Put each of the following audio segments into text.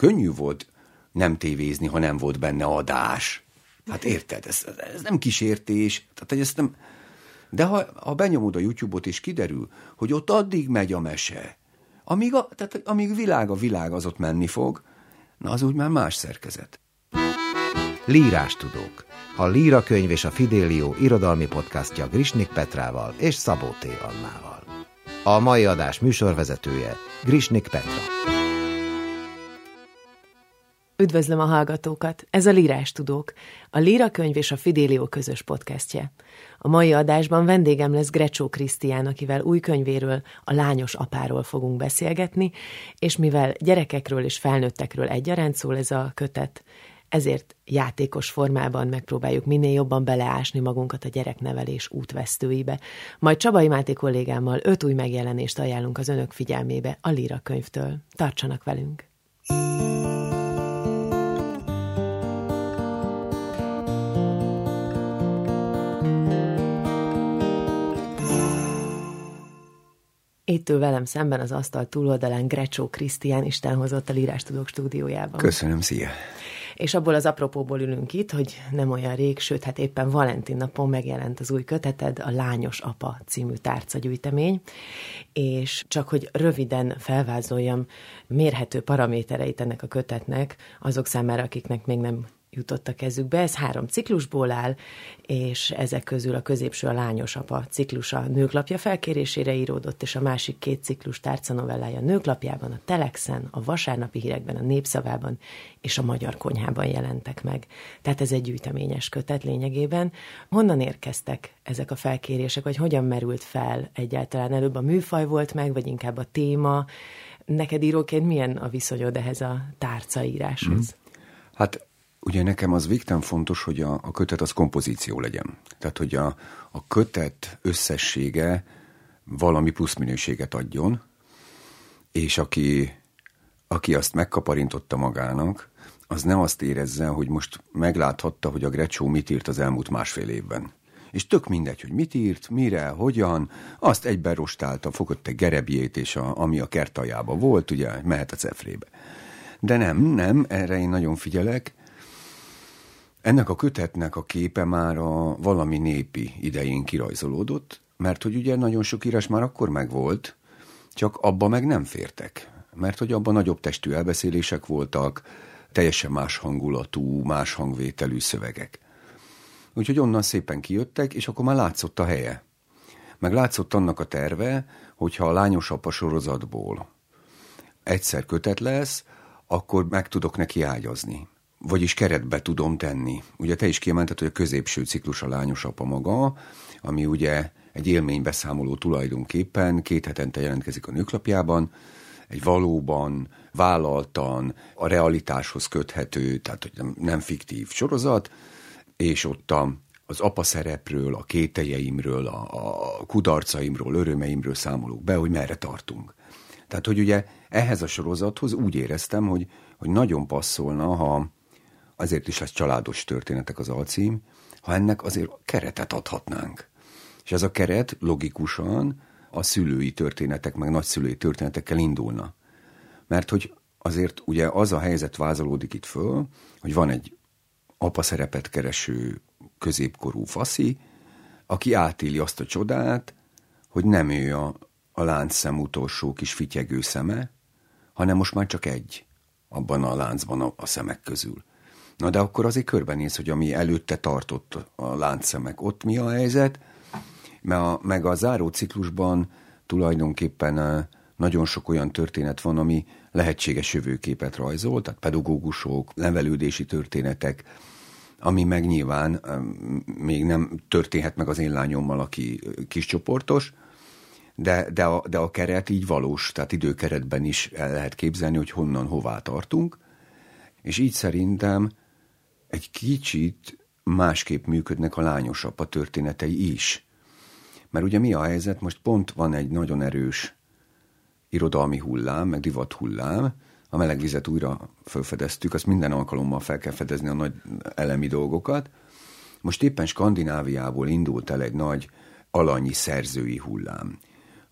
könnyű volt nem tévézni, ha nem volt benne adás. Hát érted, ez, ez nem kísértés, tehát ezt nem... De ha, ha benyomod a YouTube-ot, és kiderül, hogy ott addig megy a mese, amíg, a, tehát amíg világ a világ, az ott menni fog, na az úgy már más szerkezet. Lírás tudók. A Líra könyv és a Fidélió irodalmi podcastja Grisnik Petrával és Szabó T. Annával. A mai adás műsorvezetője Grisnik Petra. Üdvözlöm a hallgatókat! Ez a Lírás Tudók, a Líra könyv és a Fidélió közös podcastje. A mai adásban vendégem lesz Grecsó Krisztián, akivel új könyvéről, a lányos apáról fogunk beszélgetni, és mivel gyerekekről és felnőttekről egyaránt szól ez a kötet, ezért játékos formában megpróbáljuk minél jobban beleásni magunkat a gyereknevelés útvesztőibe. Majd Csabai Máté kollégámmal öt új megjelenést ajánlunk az önök figyelmébe a Líra könyvtől. Tartsanak velünk! Itt ül velem szemben az asztal túloldalán Grecsó Krisztián, Isten hozott a Lírás Tudók stúdiójában. Köszönöm, szia! És abból az apropóból ülünk itt, hogy nem olyan rég, sőt, hát éppen Valentin napon megjelent az új köteted, a Lányos Apa című tárcagyűjtemény, és csak hogy röviden felvázoljam mérhető paramétereit ennek a kötetnek, azok számára, akiknek még nem jutott a kezükbe. Ez három ciklusból áll, és ezek közül a középső a Lányos Apa ciklusa nőklapja felkérésére íródott, és a másik két ciklus tárcanovellája nőklapjában, a Telexen, a vasárnapi hírekben, a Népszavában és a Magyar Konyhában jelentek meg. Tehát ez egy gyűjteményes kötet lényegében. Honnan érkeztek ezek a felkérések, vagy hogyan merült fel egyáltalán? Előbb a műfaj volt meg, vagy inkább a téma? Neked íróként milyen a viszonyod ehhez a tárcaíráshoz? Mm. Hát Ugye nekem az végtelen fontos, hogy a, a kötet az kompozíció legyen. Tehát, hogy a, a kötet összessége valami pluszminőséget adjon, és aki, aki azt megkaparintotta magának, az nem azt érezze, hogy most megláthatta, hogy a Grecsó mit írt az elmúlt másfél évben. És tök mindegy, hogy mit írt, mire, hogyan, azt egyben rostálta, fogott egy gerebjét, és a, ami a kertajában volt, ugye, mehet a cefrébe. De nem, nem, erre én nagyon figyelek, ennek a kötetnek a képe már a valami népi idején kirajzolódott, mert hogy ugye nagyon sok írás már akkor megvolt, csak abba meg nem fértek. Mert hogy abban nagyobb testű elbeszélések voltak, teljesen más hangulatú, más hangvételű szövegek. Úgyhogy onnan szépen kijöttek, és akkor már látszott a helye. Meg látszott annak a terve, hogyha a lányos apa sorozatból egyszer kötet lesz, akkor meg tudok neki ágyazni vagyis keretbe tudom tenni. Ugye te is kiemelted, hogy a középső ciklus a lányos apa maga, ami ugye egy élménybeszámoló tulajdonképpen, két hetente jelentkezik a nőklapjában, egy valóban vállaltan, a realitáshoz köthető, tehát hogy nem, fiktív sorozat, és ott a, az apa szerepről, a kételjeimről, a, a kudarcaimról, örömeimről számolok be, hogy merre tartunk. Tehát, hogy ugye ehhez a sorozathoz úgy éreztem, hogy, hogy nagyon passzolna, ha, azért is lesz családos történetek az alcím, ha ennek azért keretet adhatnánk. És ez a keret logikusan a szülői történetek, meg nagyszülői történetekkel indulna. Mert hogy azért ugye az a helyzet vázolódik itt föl, hogy van egy apa szerepet kereső középkorú faszi, aki átéli azt a csodát, hogy nem ő a, a láncszem utolsó kis fityegő szeme, hanem most már csak egy abban a láncban a, a szemek közül. Na de akkor azért körbenéz, hogy ami előtte tartott a láncszemek, ott mi a helyzet, mert a, meg a záró ciklusban tulajdonképpen nagyon sok olyan történet van, ami lehetséges jövőképet rajzol, tehát pedagógusok, nevelődési történetek, ami meg nyilván még nem történhet meg az én lányommal, aki kiscsoportos, de, de, a, de a keret így valós, tehát időkeretben is el lehet képzelni, hogy honnan hová tartunk, és így szerintem egy kicsit másképp működnek a lányos apa történetei is. Mert ugye mi a helyzet? Most pont van egy nagyon erős irodalmi hullám, meg divat hullám, a melegvizet újra felfedeztük, azt minden alkalommal fel kell fedezni a nagy elemi dolgokat. Most éppen Skandináviából indult el egy nagy alanyi szerzői hullám.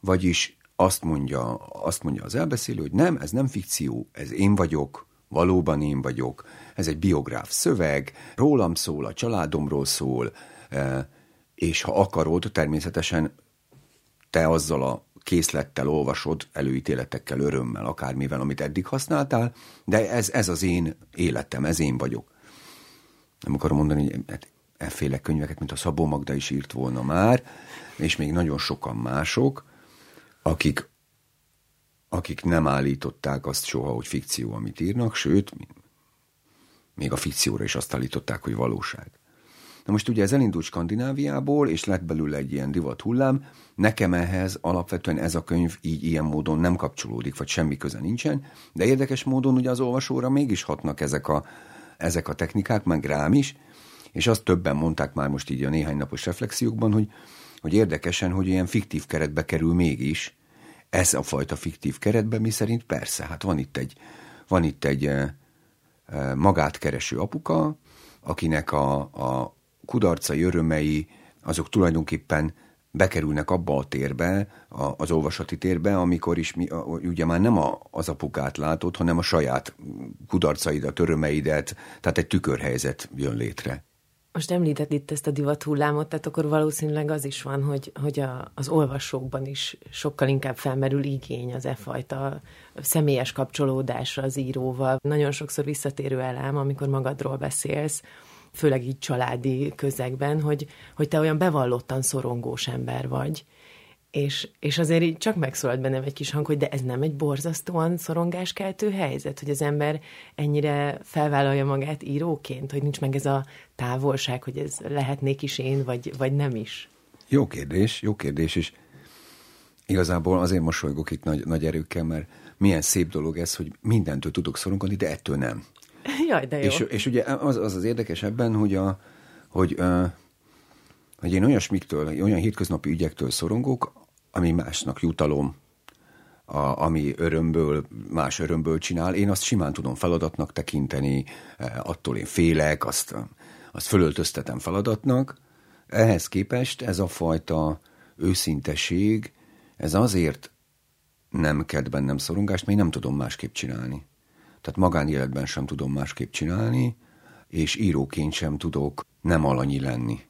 Vagyis azt mondja, azt mondja az elbeszélő, hogy nem, ez nem fikció, ez én vagyok, valóban én vagyok, ez egy biográf szöveg, rólam szól, a családomról szól, és ha akarod, természetesen te azzal a készlettel olvasod, előítéletekkel, örömmel, akármivel, amit eddig használtál, de ez, ez az én életem, ez én vagyok. Nem akarom mondani, hogy hát efféle könyveket, mint a Szabó Magda is írt volna már, és még nagyon sokan mások, akik, akik nem állították azt soha, hogy fikció, amit írnak, sőt, még a fikcióra is azt állították, hogy valóság. Na most ugye ez elindult Skandináviából, és lett belőle egy ilyen divat hullám. Nekem ehhez alapvetően ez a könyv így ilyen módon nem kapcsolódik, vagy semmi köze nincsen, de érdekes módon ugye az olvasóra mégis hatnak ezek a, ezek a technikák, meg rám is, és azt többen mondták már most így a néhány napos reflexiókban, hogy, hogy érdekesen, hogy ilyen fiktív keretbe kerül mégis, ez a fajta fiktív keretbe, mi szerint persze, hát van itt egy, van itt egy e, e, magát kereső apuka, akinek a, a kudarcai, örömei, azok tulajdonképpen bekerülnek abba a térbe, a, az olvasati térbe, amikor is mi, a, ugye már nem a, az apukát látod, hanem a saját kudarcaidat, örömeidet, tehát egy tükörhelyzet jön létre. Most említett itt ezt a divat hullámot, tehát akkor valószínűleg az is van, hogy, hogy a, az olvasókban is sokkal inkább felmerül igény az e fajta személyes kapcsolódásra az íróval. Nagyon sokszor visszatérő elem, amikor magadról beszélsz, főleg így családi közegben, hogy, hogy te olyan bevallottan szorongós ember vagy, és, és azért így csak megszólalt bennem egy kis hang, hogy de ez nem egy borzasztóan szorongáskeltő helyzet, hogy az ember ennyire felvállalja magát íróként, hogy nincs meg ez a távolság, hogy ez lehetnék is én, vagy, vagy nem is. Jó kérdés, jó kérdés, és igazából azért mosolygok itt nagy, nagy erőkkel, mert milyen szép dolog ez, hogy mindentől tudok szorongani, de ettől nem. Jaj, de jó. És, és ugye az, az az érdekes ebben, hogy, a, hogy, uh, hogy én olyasmiktől, olyan hétköznapi ügyektől szorongok, ami másnak jutalom, a, ami örömből, más örömből csinál, én azt simán tudom feladatnak tekinteni, attól én félek, azt, azt fölöltöztetem feladatnak. Ehhez képest ez a fajta őszinteség, ez azért nem ked bennem szorongást, mert én nem tudom másképp csinálni. Tehát magánéletben sem tudom másképp csinálni, és íróként sem tudok nem alanyi lenni.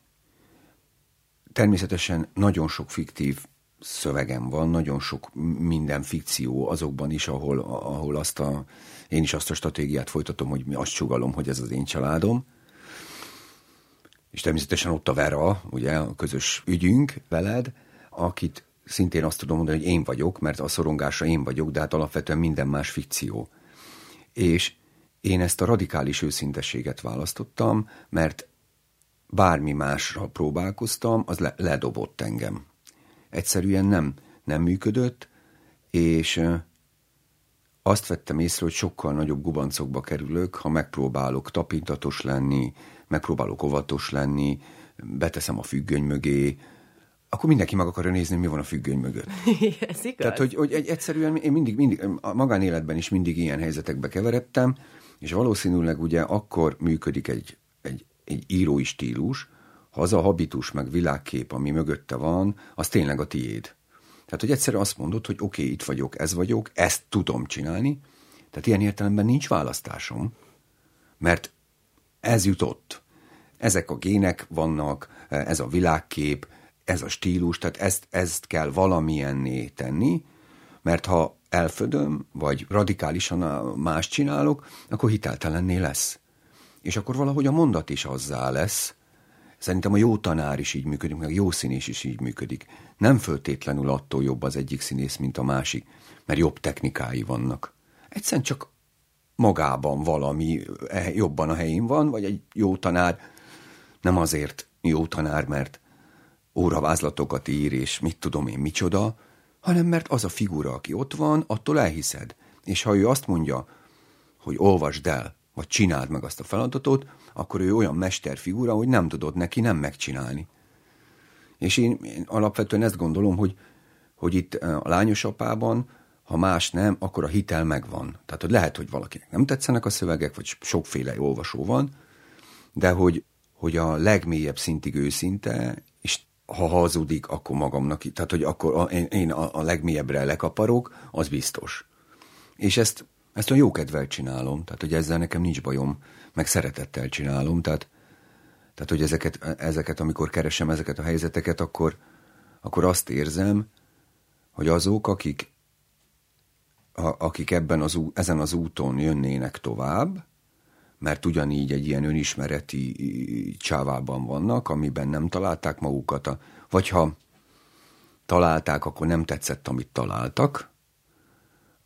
Természetesen nagyon sok fiktív szövegem van, nagyon sok minden fikció azokban is, ahol, ahol azt a, én is azt a stratégiát folytatom, hogy azt sugalom, hogy ez az én családom. És természetesen ott a Vera, ugye, a közös ügyünk veled, akit szintén azt tudom mondani, hogy én vagyok, mert a szorongása én vagyok, de hát alapvetően minden más fikció. És én ezt a radikális őszintességet választottam, mert bármi másra próbálkoztam, az le- ledobott engem. Egyszerűen nem, nem működött, és azt vettem észre, hogy sokkal nagyobb gubancokba kerülök, ha megpróbálok tapintatos lenni, megpróbálok óvatos lenni, beteszem a függöny mögé, akkor mindenki meg akarja nézni, mi van a függöny mögött. Ez igaz. Tehát, hogy, hogy egy, egyszerűen én mindig, mindig, a magánéletben is mindig ilyen helyzetekbe keveredtem, és valószínűleg ugye akkor működik egy, egy, írói stílus, ha az a habitus meg világkép, ami mögötte van, az tényleg a tiéd. Tehát, hogy egyszerűen azt mondod, hogy oké, okay, itt vagyok, ez vagyok, ezt tudom csinálni, tehát ilyen értelemben nincs választásom, mert ez jutott. Ezek a gének vannak, ez a világkép, ez a stílus, tehát ezt, ezt kell valamilyenné tenni, mert ha elfödöm, vagy radikálisan más csinálok, akkor hiteltelenné lesz. És akkor valahogy a mondat is azzá lesz. Szerintem a jó tanár is így működik, meg a jó színész is így működik. Nem föltétlenül attól jobb az egyik színész, mint a másik, mert jobb technikái vannak. Egyszerűen csak magában valami eh, jobban a helyén van, vagy egy jó tanár nem azért jó tanár, mert óravázlatokat ír, és mit tudom én micsoda, hanem mert az a figura, aki ott van, attól elhiszed. És ha ő azt mondja, hogy olvasd el, vagy csináld meg azt a feladatot, akkor ő olyan mesterfigura, hogy nem tudod neki nem megcsinálni. És én, én alapvetően ezt gondolom, hogy, hogy itt a lányos apában, ha más nem, akkor a hitel megvan. Tehát, hogy lehet, hogy valakinek nem tetszenek a szövegek, vagy sokféle olvasó van, de hogy, hogy a legmélyebb szintig őszinte, és ha hazudik, akkor magamnak, tehát hogy akkor a, én, én a, a legmélyebbre lekaparok, az biztos. És ezt ezt jó kedvel csinálom, tehát hogy ezzel nekem nincs bajom, meg szeretettel csinálom, tehát, tehát hogy ezeket, ezeket, amikor keresem ezeket a helyzeteket, akkor, akkor azt érzem, hogy azok, akik, a, akik ebben az, ezen az úton jönnének tovább, mert ugyanígy egy ilyen önismereti csávában vannak, amiben nem találták magukat, a, vagy ha találták, akkor nem tetszett, amit találtak,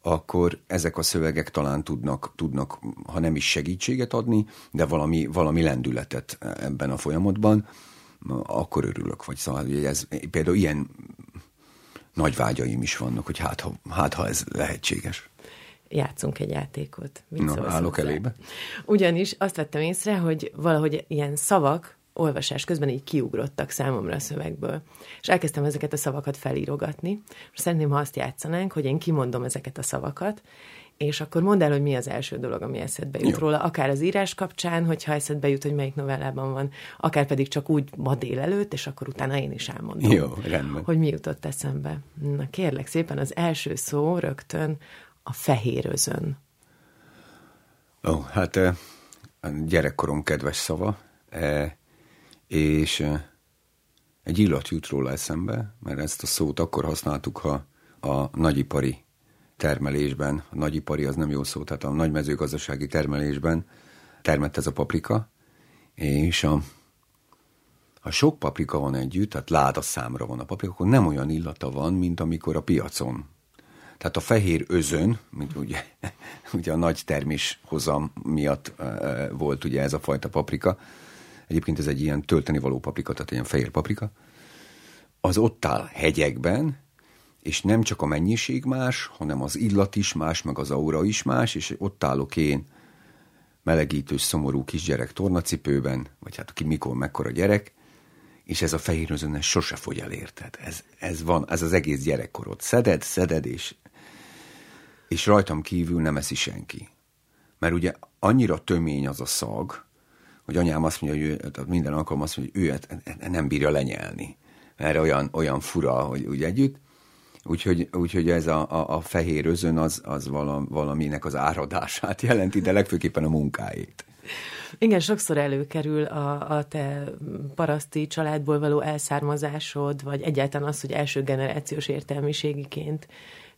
akkor ezek a szövegek talán tudnak, tudnak, ha nem is segítséget adni, de valami, valami lendületet ebben a folyamatban, akkor örülök. Vagy szóval ez, például ilyen nagy vágyaim is vannak, hogy hát ha, hát, ha ez lehetséges játszunk egy játékot. Mit no, állok hozzá? elébe. Ugyanis azt vettem észre, hogy valahogy ilyen szavak olvasás közben így kiugrottak számomra a szövegből. És elkezdtem ezeket a szavakat felírogatni. Most szeretném, ha azt játszanánk, hogy én kimondom ezeket a szavakat, és akkor mondd el, hogy mi az első dolog, ami eszedbe jut Jó. róla, akár az írás kapcsán, hogyha eszedbe jut, hogy melyik novellában van, akár pedig csak úgy ma délelőtt, és akkor utána én is elmondom. Jó, rendben. Hogy mi jutott eszembe. Na kérlek szépen, az első szó rögtön a fehér özön. Ó, hát eh, gyerekkorom kedves szava, eh, és egy illat jut róla eszembe, mert ezt a szót akkor használtuk, ha a nagyipari termelésben, a nagyipari az nem jó szó, tehát a nagy mezőgazdasági termelésben termett ez a paprika, és a, ha sok paprika van együtt, tehát láda számra van a paprika, akkor nem olyan illata van, mint amikor a piacon. Tehát a fehér özön, mint ugye, ugye a nagy termés hozam miatt volt ugye ez a fajta paprika, egyébként ez egy ilyen tölteni való paprika, tehát ilyen fehér paprika, az ott áll hegyekben, és nem csak a mennyiség más, hanem az illat is más, meg az aura is más, és ott állok én melegítős, szomorú kisgyerek tornacipőben, vagy hát ki mikor, mekkora gyerek, és ez a fehér özönnes sose fogy el, érted? Ez, ez van, ez az egész gyerekkorod. Szeded, szeded, és és rajtam kívül nem eszi senki. Mert ugye annyira tömény az a szag, hogy anyám azt mondja, hogy ő, minden alkalom azt mondja, hogy ő nem bírja lenyelni. Mert olyan, olyan fura, hogy úgy együtt. Úgyhogy, úgyhogy ez a, a, a fehér özön az, az valaminek az áradását jelenti, de legfőképpen a munkáit. Igen, sokszor előkerül a, a te paraszti családból való elszármazásod, vagy egyáltalán az, hogy első generációs értelmiségiként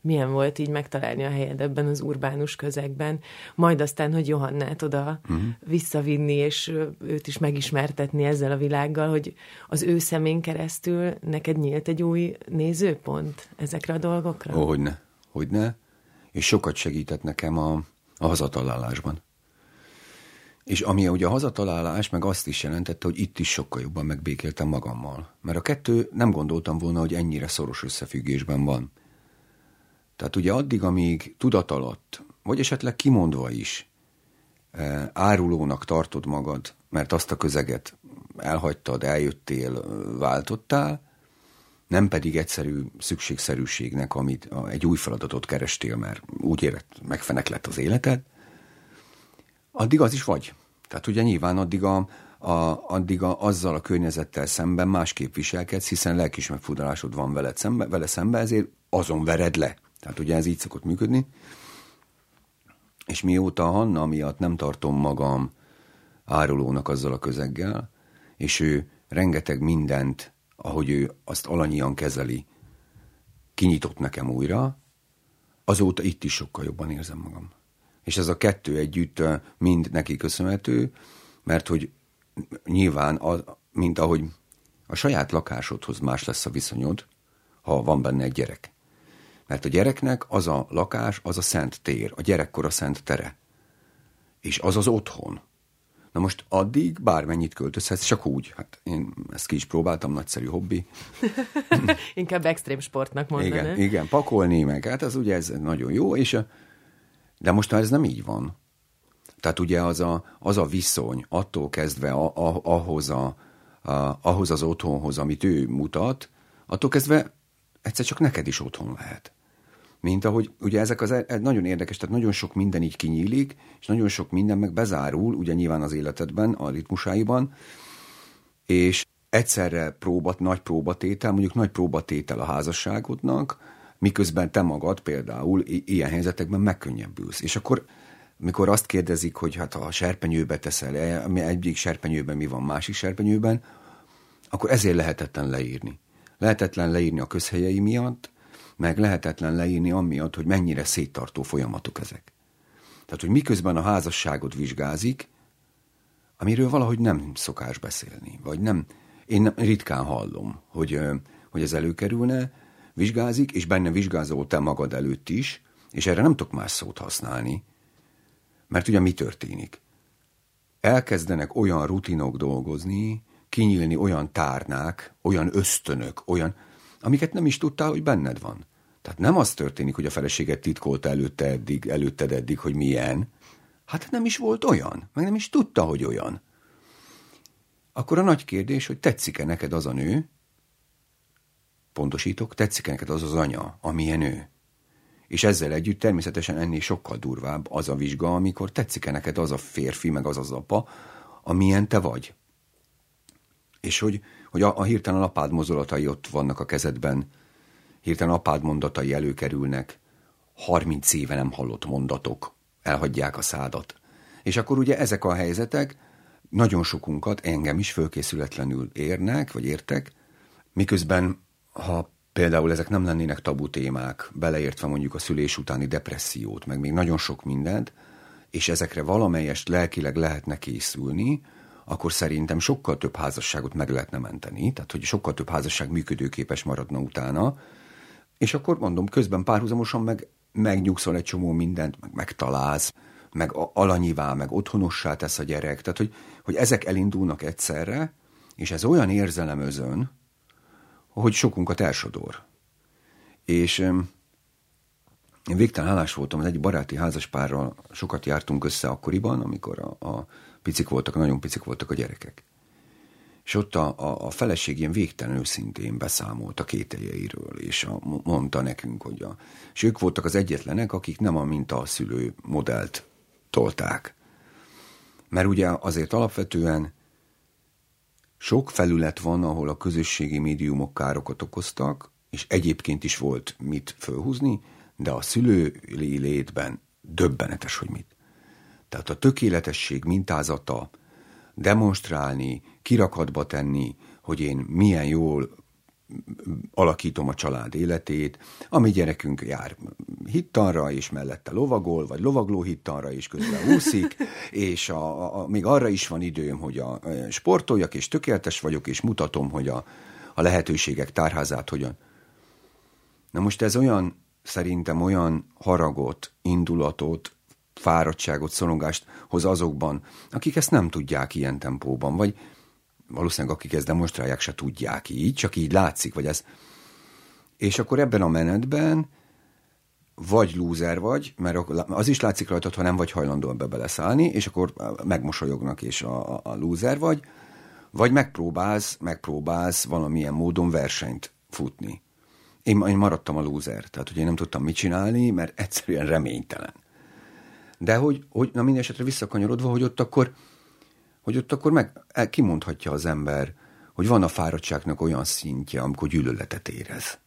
milyen volt így megtalálni a helyed ebben az urbánus közegben, majd aztán, hogy Johannát oda uh-huh. visszavinni, és őt is megismertetni ezzel a világgal, hogy az ő szemén keresztül neked nyílt egy új nézőpont ezekre a dolgokra? Ó, hogyne, hogyne, és sokat segített nekem a, a hazatalálásban. És ami ugye a hazatalálás, meg azt is jelentette, hogy itt is sokkal jobban megbékéltem magammal. Mert a kettő nem gondoltam volna, hogy ennyire szoros összefüggésben van. Tehát ugye addig, amíg tudat vagy esetleg kimondva is, eh, árulónak tartod magad, mert azt a közeget elhagytad, eljöttél, váltottál, nem pedig egyszerű szükségszerűségnek, amit egy új feladatot kerestél, mert úgy érett, megfenek lett az életed, addig az is vagy. Tehát ugye nyilván addig, a, a, addig a, azzal a környezettel szemben másképp viselkedsz, hiszen lelkis megfudalásod van veled szembe, vele szembe, ezért azon vered le. Tehát ugye ez így szokott működni. És mióta Hanna miatt nem tartom magam árulónak azzal a közeggel, és ő rengeteg mindent, ahogy ő azt alanyian kezeli, kinyitott nekem újra, azóta itt is sokkal jobban érzem magam. És ez a kettő együtt mind neki köszönhető, mert hogy nyilván, a, mint ahogy a saját lakásodhoz más lesz a viszonyod, ha van benne egy gyerek. Mert a gyereknek az a lakás, az a szent tér, a gyerekkor a szent tere. És az az otthon. Na most addig bármennyit költözhetsz, csak úgy. Hát én ezt ki is próbáltam, nagyszerű hobbi. Inkább extrém sportnak mondani. Igen, igen, pakolni meg, hát az ugye ez nagyon jó, és de most már ez nem így van. Tehát ugye az a, az a viszony attól kezdve a, a, ahhoz, a, a, ahhoz az otthonhoz, amit ő mutat, attól kezdve egyszer csak neked is otthon lehet. Mint ahogy ugye ezek az ez nagyon érdekes, tehát nagyon sok minden így kinyílik, és nagyon sok minden meg bezárul, ugye nyilván az életedben, a ritmusáiban, és egyszerre próbat, nagy próbatétel, mondjuk nagy próbatétel a házasságodnak, miközben te magad például ilyen helyzetekben megkönnyebbülsz. És akkor mikor azt kérdezik, hogy hát a serpenyőbe teszel, egyik serpenyőben mi van, másik serpenyőben, akkor ezért lehetetlen leírni. Lehetetlen leírni a közhelyei miatt, meg lehetetlen leírni amiatt, hogy mennyire széttartó folyamatok ezek. Tehát, hogy miközben a házasságot vizsgázik, amiről valahogy nem szokás beszélni, vagy nem, én nem, ritkán hallom, hogy, hogy ez előkerülne, vizsgázik, és benne vizsgázol te magad előtt is, és erre nem tudok más szót használni, mert ugye mi történik? Elkezdenek olyan rutinok dolgozni, kinyílni olyan tárnák, olyan ösztönök, olyan, amiket nem is tudtál, hogy benned van. Tehát nem az történik, hogy a feleséget titkolta előtte eddig, előtted eddig, hogy milyen. Hát nem is volt olyan, meg nem is tudta, hogy olyan. Akkor a nagy kérdés, hogy tetszik-e neked az a nő, pontosítok, tetszik-e neked az az anya, amilyen ő. És ezzel együtt természetesen ennél sokkal durvább az a vizsga, amikor tetszik-e neked az a férfi, meg az az apa, amilyen te vagy. És hogy, hogy a, a hirtelen apád mozdulatai ott vannak a kezedben, hirtelen apád mondatai előkerülnek, 30 éve nem hallott mondatok, elhagyják a szádat. És akkor ugye ezek a helyzetek nagyon sokunkat, engem is fölkészületlenül érnek, vagy értek, miközben ha például ezek nem lennének tabu témák, beleértve mondjuk a szülés utáni depressziót, meg még nagyon sok mindent, és ezekre valamelyest lelkileg lehetne készülni, akkor szerintem sokkal több házasságot meg lehetne menteni, tehát hogy sokkal több házasság működőképes maradna utána, és akkor mondom, közben párhuzamosan meg megnyugszol egy csomó mindent, meg megtalálsz, meg alanyivá, meg otthonossá tesz a gyerek, tehát hogy, hogy ezek elindulnak egyszerre, és ez olyan érzelemözön, hogy sokunkat elsodor. És én végtelen hálás voltam, az egy baráti házaspárral sokat jártunk össze akkoriban, amikor a, a picik voltak, nagyon picik voltak a gyerekek. És ott a, a, a feleség ilyen végtelen őszintén beszámolt a kételjeiről, és a, mondta nekünk, hogy a, és ők voltak az egyetlenek, akik nem a minta szülő modellt tolták. Mert ugye azért alapvetően sok felület van, ahol a közösségi médiumok károkat okoztak, és egyébként is volt mit fölhúzni, de a szülői létben döbbenetes, hogy mit. Tehát a tökéletesség mintázata, demonstrálni, kirakatba tenni, hogy én milyen jól alakítom a család életét, ami gyerekünk jár hittanra, és mellette lovagol, vagy lovagló hittanra, és közben úszik, és a, a, még arra is van időm, hogy a, a sportoljak, és tökéletes vagyok, és mutatom, hogy a, a lehetőségek tárházát hogyan. Na most ez olyan, szerintem olyan haragot, indulatot, fáradtságot, szorongást hoz azokban, akik ezt nem tudják ilyen tempóban, vagy valószínűleg akik ezt demonstrálják, se tudják így, csak így látszik, vagy ez. És akkor ebben a menetben vagy lúzer vagy, mert az is látszik rajtad, ha nem vagy hajlandó ebbe beleszállni, és akkor megmosolyognak, és a, a lúzer vagy, vagy megpróbálsz, megpróbálsz valamilyen módon versenyt futni. Én, én maradtam a lúzer, tehát hogy én nem tudtam mit csinálni, mert egyszerűen reménytelen. De hogy, hogy na minden esetre visszakanyarodva, hogy ott akkor, hogy ott akkor meg kimondhatja az ember, hogy van a fáradtságnak olyan szintje, amikor gyűlöletet érez.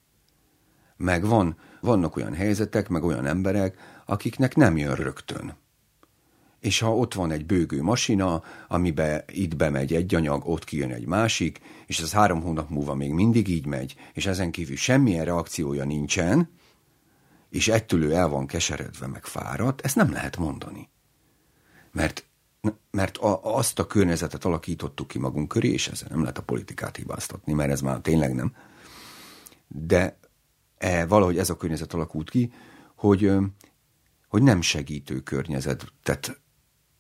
Meg van, vannak olyan helyzetek, meg olyan emberek, akiknek nem jön rögtön. És ha ott van egy bőgő masina, amibe itt bemegy egy anyag, ott kijön egy másik, és ez három hónap múlva még mindig így megy, és ezen kívül semmilyen reakciója nincsen, és ettől ő el van keseredve, meg fáradt, ezt nem lehet mondani. Mert, mert a, azt a környezetet alakítottuk ki magunk köré, és ezzel nem lehet a politikát hibáztatni, mert ez már tényleg nem. De e, valahogy ez a környezet alakult ki, hogy, hogy nem segítő környezetet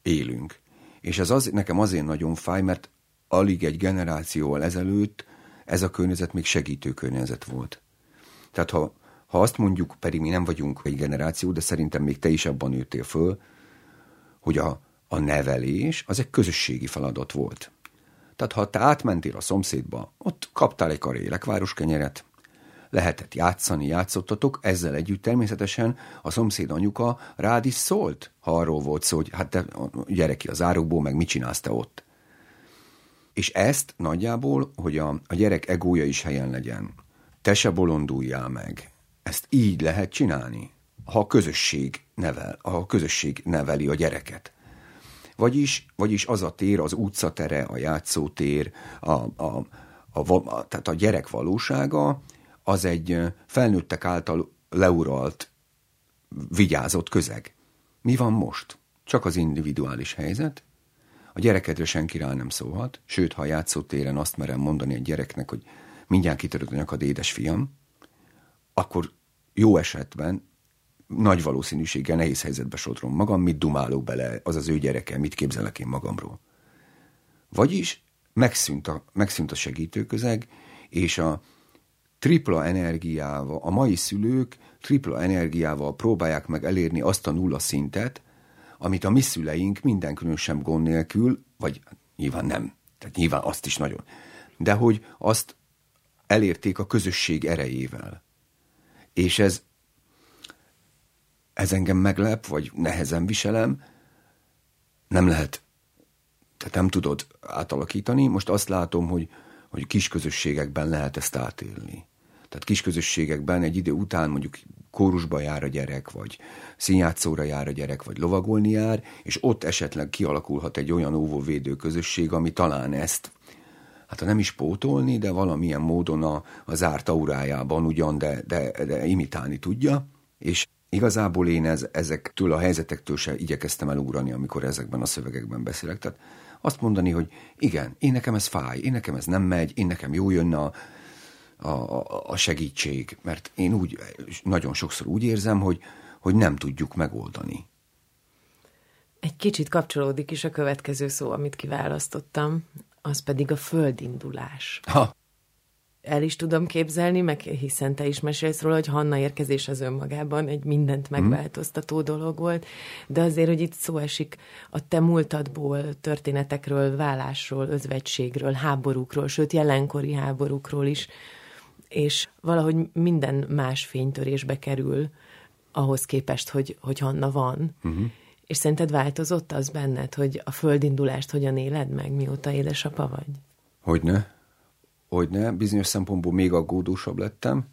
élünk. És ez az, nekem azért nagyon fáj, mert alig egy generációval ezelőtt ez a környezet még segítő környezet volt. Tehát ha ha azt mondjuk, pedig mi nem vagyunk egy generáció, de szerintem még te is abban nőttél föl, hogy a, a nevelés az egy közösségi feladat volt. Tehát ha te átmentél a szomszédba, ott kaptál egy karé lekvároskenyeret, lehetett játszani, játszottatok, ezzel együtt természetesen a szomszéd anyuka rád is szólt, ha arról volt szó, hogy hát te gyere ki az árokból, meg mit csinálsz te ott. És ezt nagyjából, hogy a, a gyerek egója is helyen legyen, te se bolonduljál meg, ezt így lehet csinálni, ha a közösség nevel, ha a közösség neveli a gyereket. Vagyis, vagyis az a tér, az utcatere, a játszótér, a, a, a, a, tehát a gyerek valósága, az egy felnőttek által leuralt, vigyázott közeg. Mi van most? Csak az individuális helyzet? A gyerekedre senki rá nem szólhat, sőt, ha a játszótéren azt merem mondani egy gyereknek, hogy mindjárt kitörött a édesfiam, akkor jó esetben nagy valószínűséggel nehéz helyzetbe sodrom magam, mit dumálok bele, az az ő gyereke, mit képzelek én magamról. Vagyis megszűnt a, megszűnt a segítőközeg, és a tripla energiával, a mai szülők tripla energiával próbálják meg elérni azt a nulla szintet, amit a mi szüleink minden különösebb gond nélkül, vagy nyilván nem, tehát nyilván azt is nagyon, de hogy azt elérték a közösség erejével. És ez, ez engem meglep, vagy nehezen viselem, nem lehet, tehát nem tudod átalakítani. Most azt látom, hogy, hogy kis közösségekben lehet ezt átélni. Tehát kis közösségekben egy idő után mondjuk kórusba jár a gyerek, vagy színjátszóra jár a gyerek, vagy lovagolni jár, és ott esetleg kialakulhat egy olyan óvóvédő közösség, ami talán ezt hát ha nem is pótolni, de valamilyen módon a, a zárt aurájában ugyan, de, de, de imitálni tudja, és igazából én ez, ezektől a helyzetektől se igyekeztem elugrani, amikor ezekben a szövegekben beszélek. Tehát azt mondani, hogy igen, én nekem ez fáj, én nekem ez nem megy, én nekem jó jönne a, a, a segítség, mert én úgy, nagyon sokszor úgy érzem, hogy, hogy nem tudjuk megoldani. Egy kicsit kapcsolódik is a következő szó, amit kiválasztottam, az pedig a földindulás. Ha. El is tudom képzelni, meg hiszen te is mesélsz róla, hogy Hanna érkezés az önmagában egy mindent mhm. megváltoztató dolog volt, de azért, hogy itt szó esik a te múltadból, történetekről, vállásról, özvegységről, háborúkról, sőt jelenkori háborúkról is, és valahogy minden más fénytörésbe kerül ahhoz képest, hogy, hogy Hanna van. Uh-huh. És szerinted változott az benned, hogy a földindulást hogyan éled meg, mióta édesapa vagy? Hogyne. Hogyne. Bizonyos szempontból még aggódósabb lettem,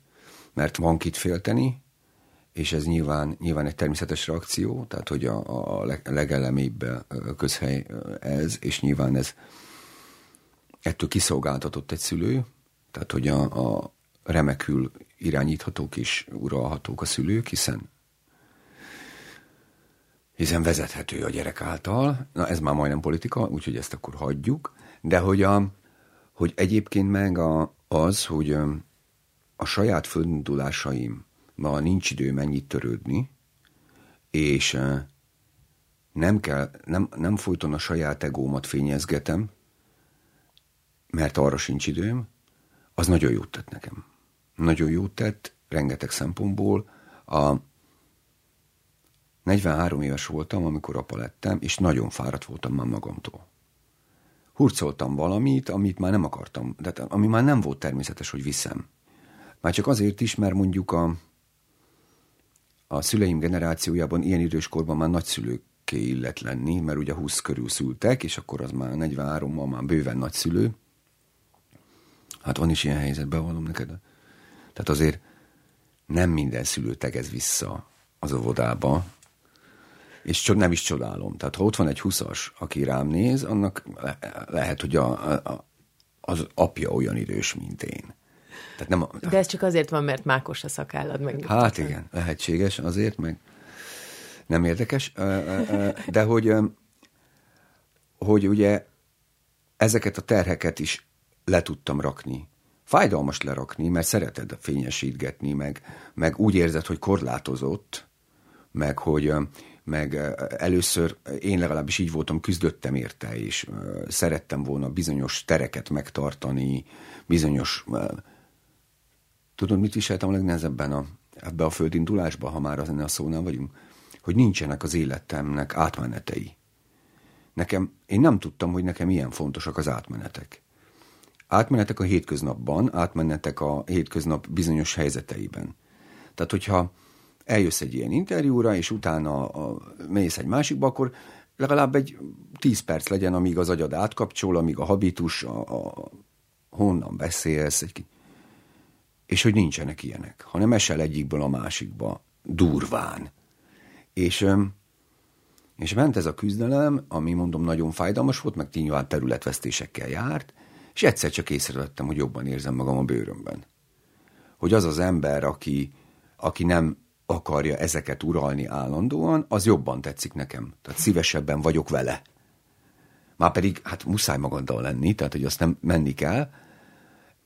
mert van kit félteni, és ez nyilván, nyilván egy természetes reakció, tehát hogy a, a legelemébb közhely ez, és nyilván ez ettől kiszolgáltatott egy szülő, tehát hogy a, a remekül irányíthatók és uralhatók a szülők, hiszen hiszen vezethető a gyerek által. Na ez már majdnem politika, úgyhogy ezt akkor hagyjuk. De hogy, a, hogy egyébként meg a, az, hogy a saját földulásaim, ma nincs idő mennyit törődni, és nem kell, nem, nem folyton a saját egómat fényezgetem, mert arra sincs időm, az nagyon jót tett nekem. Nagyon jót tett, rengeteg szempontból. A 43 éves voltam, amikor apa lettem, és nagyon fáradt voltam már magamtól. Hurcoltam valamit, amit már nem akartam, de ami már nem volt természetes, hogy viszem. Már csak azért is, mert mondjuk a, a szüleim generációjában ilyen időskorban már nagyszülőké illet lenni, mert ugye 20 körül szültek, és akkor az már 43-mal már bőven nagyszülő. Hát van is ilyen helyzet, bevallom neked. Tehát azért nem minden szülő tegez vissza az óvodába, és csak nem is csodálom. Tehát ha ott van egy huszas, aki rám néz, annak le- lehet, hogy a, a, az apja olyan idős, mint én. Tehát nem a, De ez csak azért van, mert mákos a szakállad meg. Hát igen, lehetséges azért, meg nem érdekes, de hogy, hogy ugye ezeket a terheket is le tudtam rakni. Fájdalmas lerakni, mert szereted fényesítgetni, meg, meg úgy érzed, hogy korlátozott, meg hogy meg először én legalábbis így voltam, küzdöttem érte, és szerettem volna bizonyos tereket megtartani, bizonyos... Tudod, mit viseltem a legnehezebben a, ebbe a földindulásba, ha már az a szónál vagyunk? Hogy nincsenek az életemnek átmenetei. Nekem, én nem tudtam, hogy nekem ilyen fontosak az átmenetek. Átmenetek a hétköznapban, átmenetek a hétköznap bizonyos helyzeteiben. Tehát, hogyha eljössz egy ilyen interjúra, és utána a, mész egy másikba, akkor legalább egy tíz perc legyen, amíg az agyad átkapcsol, amíg a habitus, a, a honnan beszélsz. Egy, és hogy nincsenek ilyenek, hanem esel egyikből a másikba, durván. És, és ment ez a küzdelem, ami mondom nagyon fájdalmas volt, meg nyilván területvesztésekkel járt, és egyszer csak észrevettem, hogy jobban érzem magam a bőrömben. Hogy az az ember, aki, aki nem akarja ezeket uralni állandóan, az jobban tetszik nekem. Tehát szívesebben vagyok vele. Már pedig, hát muszáj magaddal lenni, tehát hogy azt nem menni kell.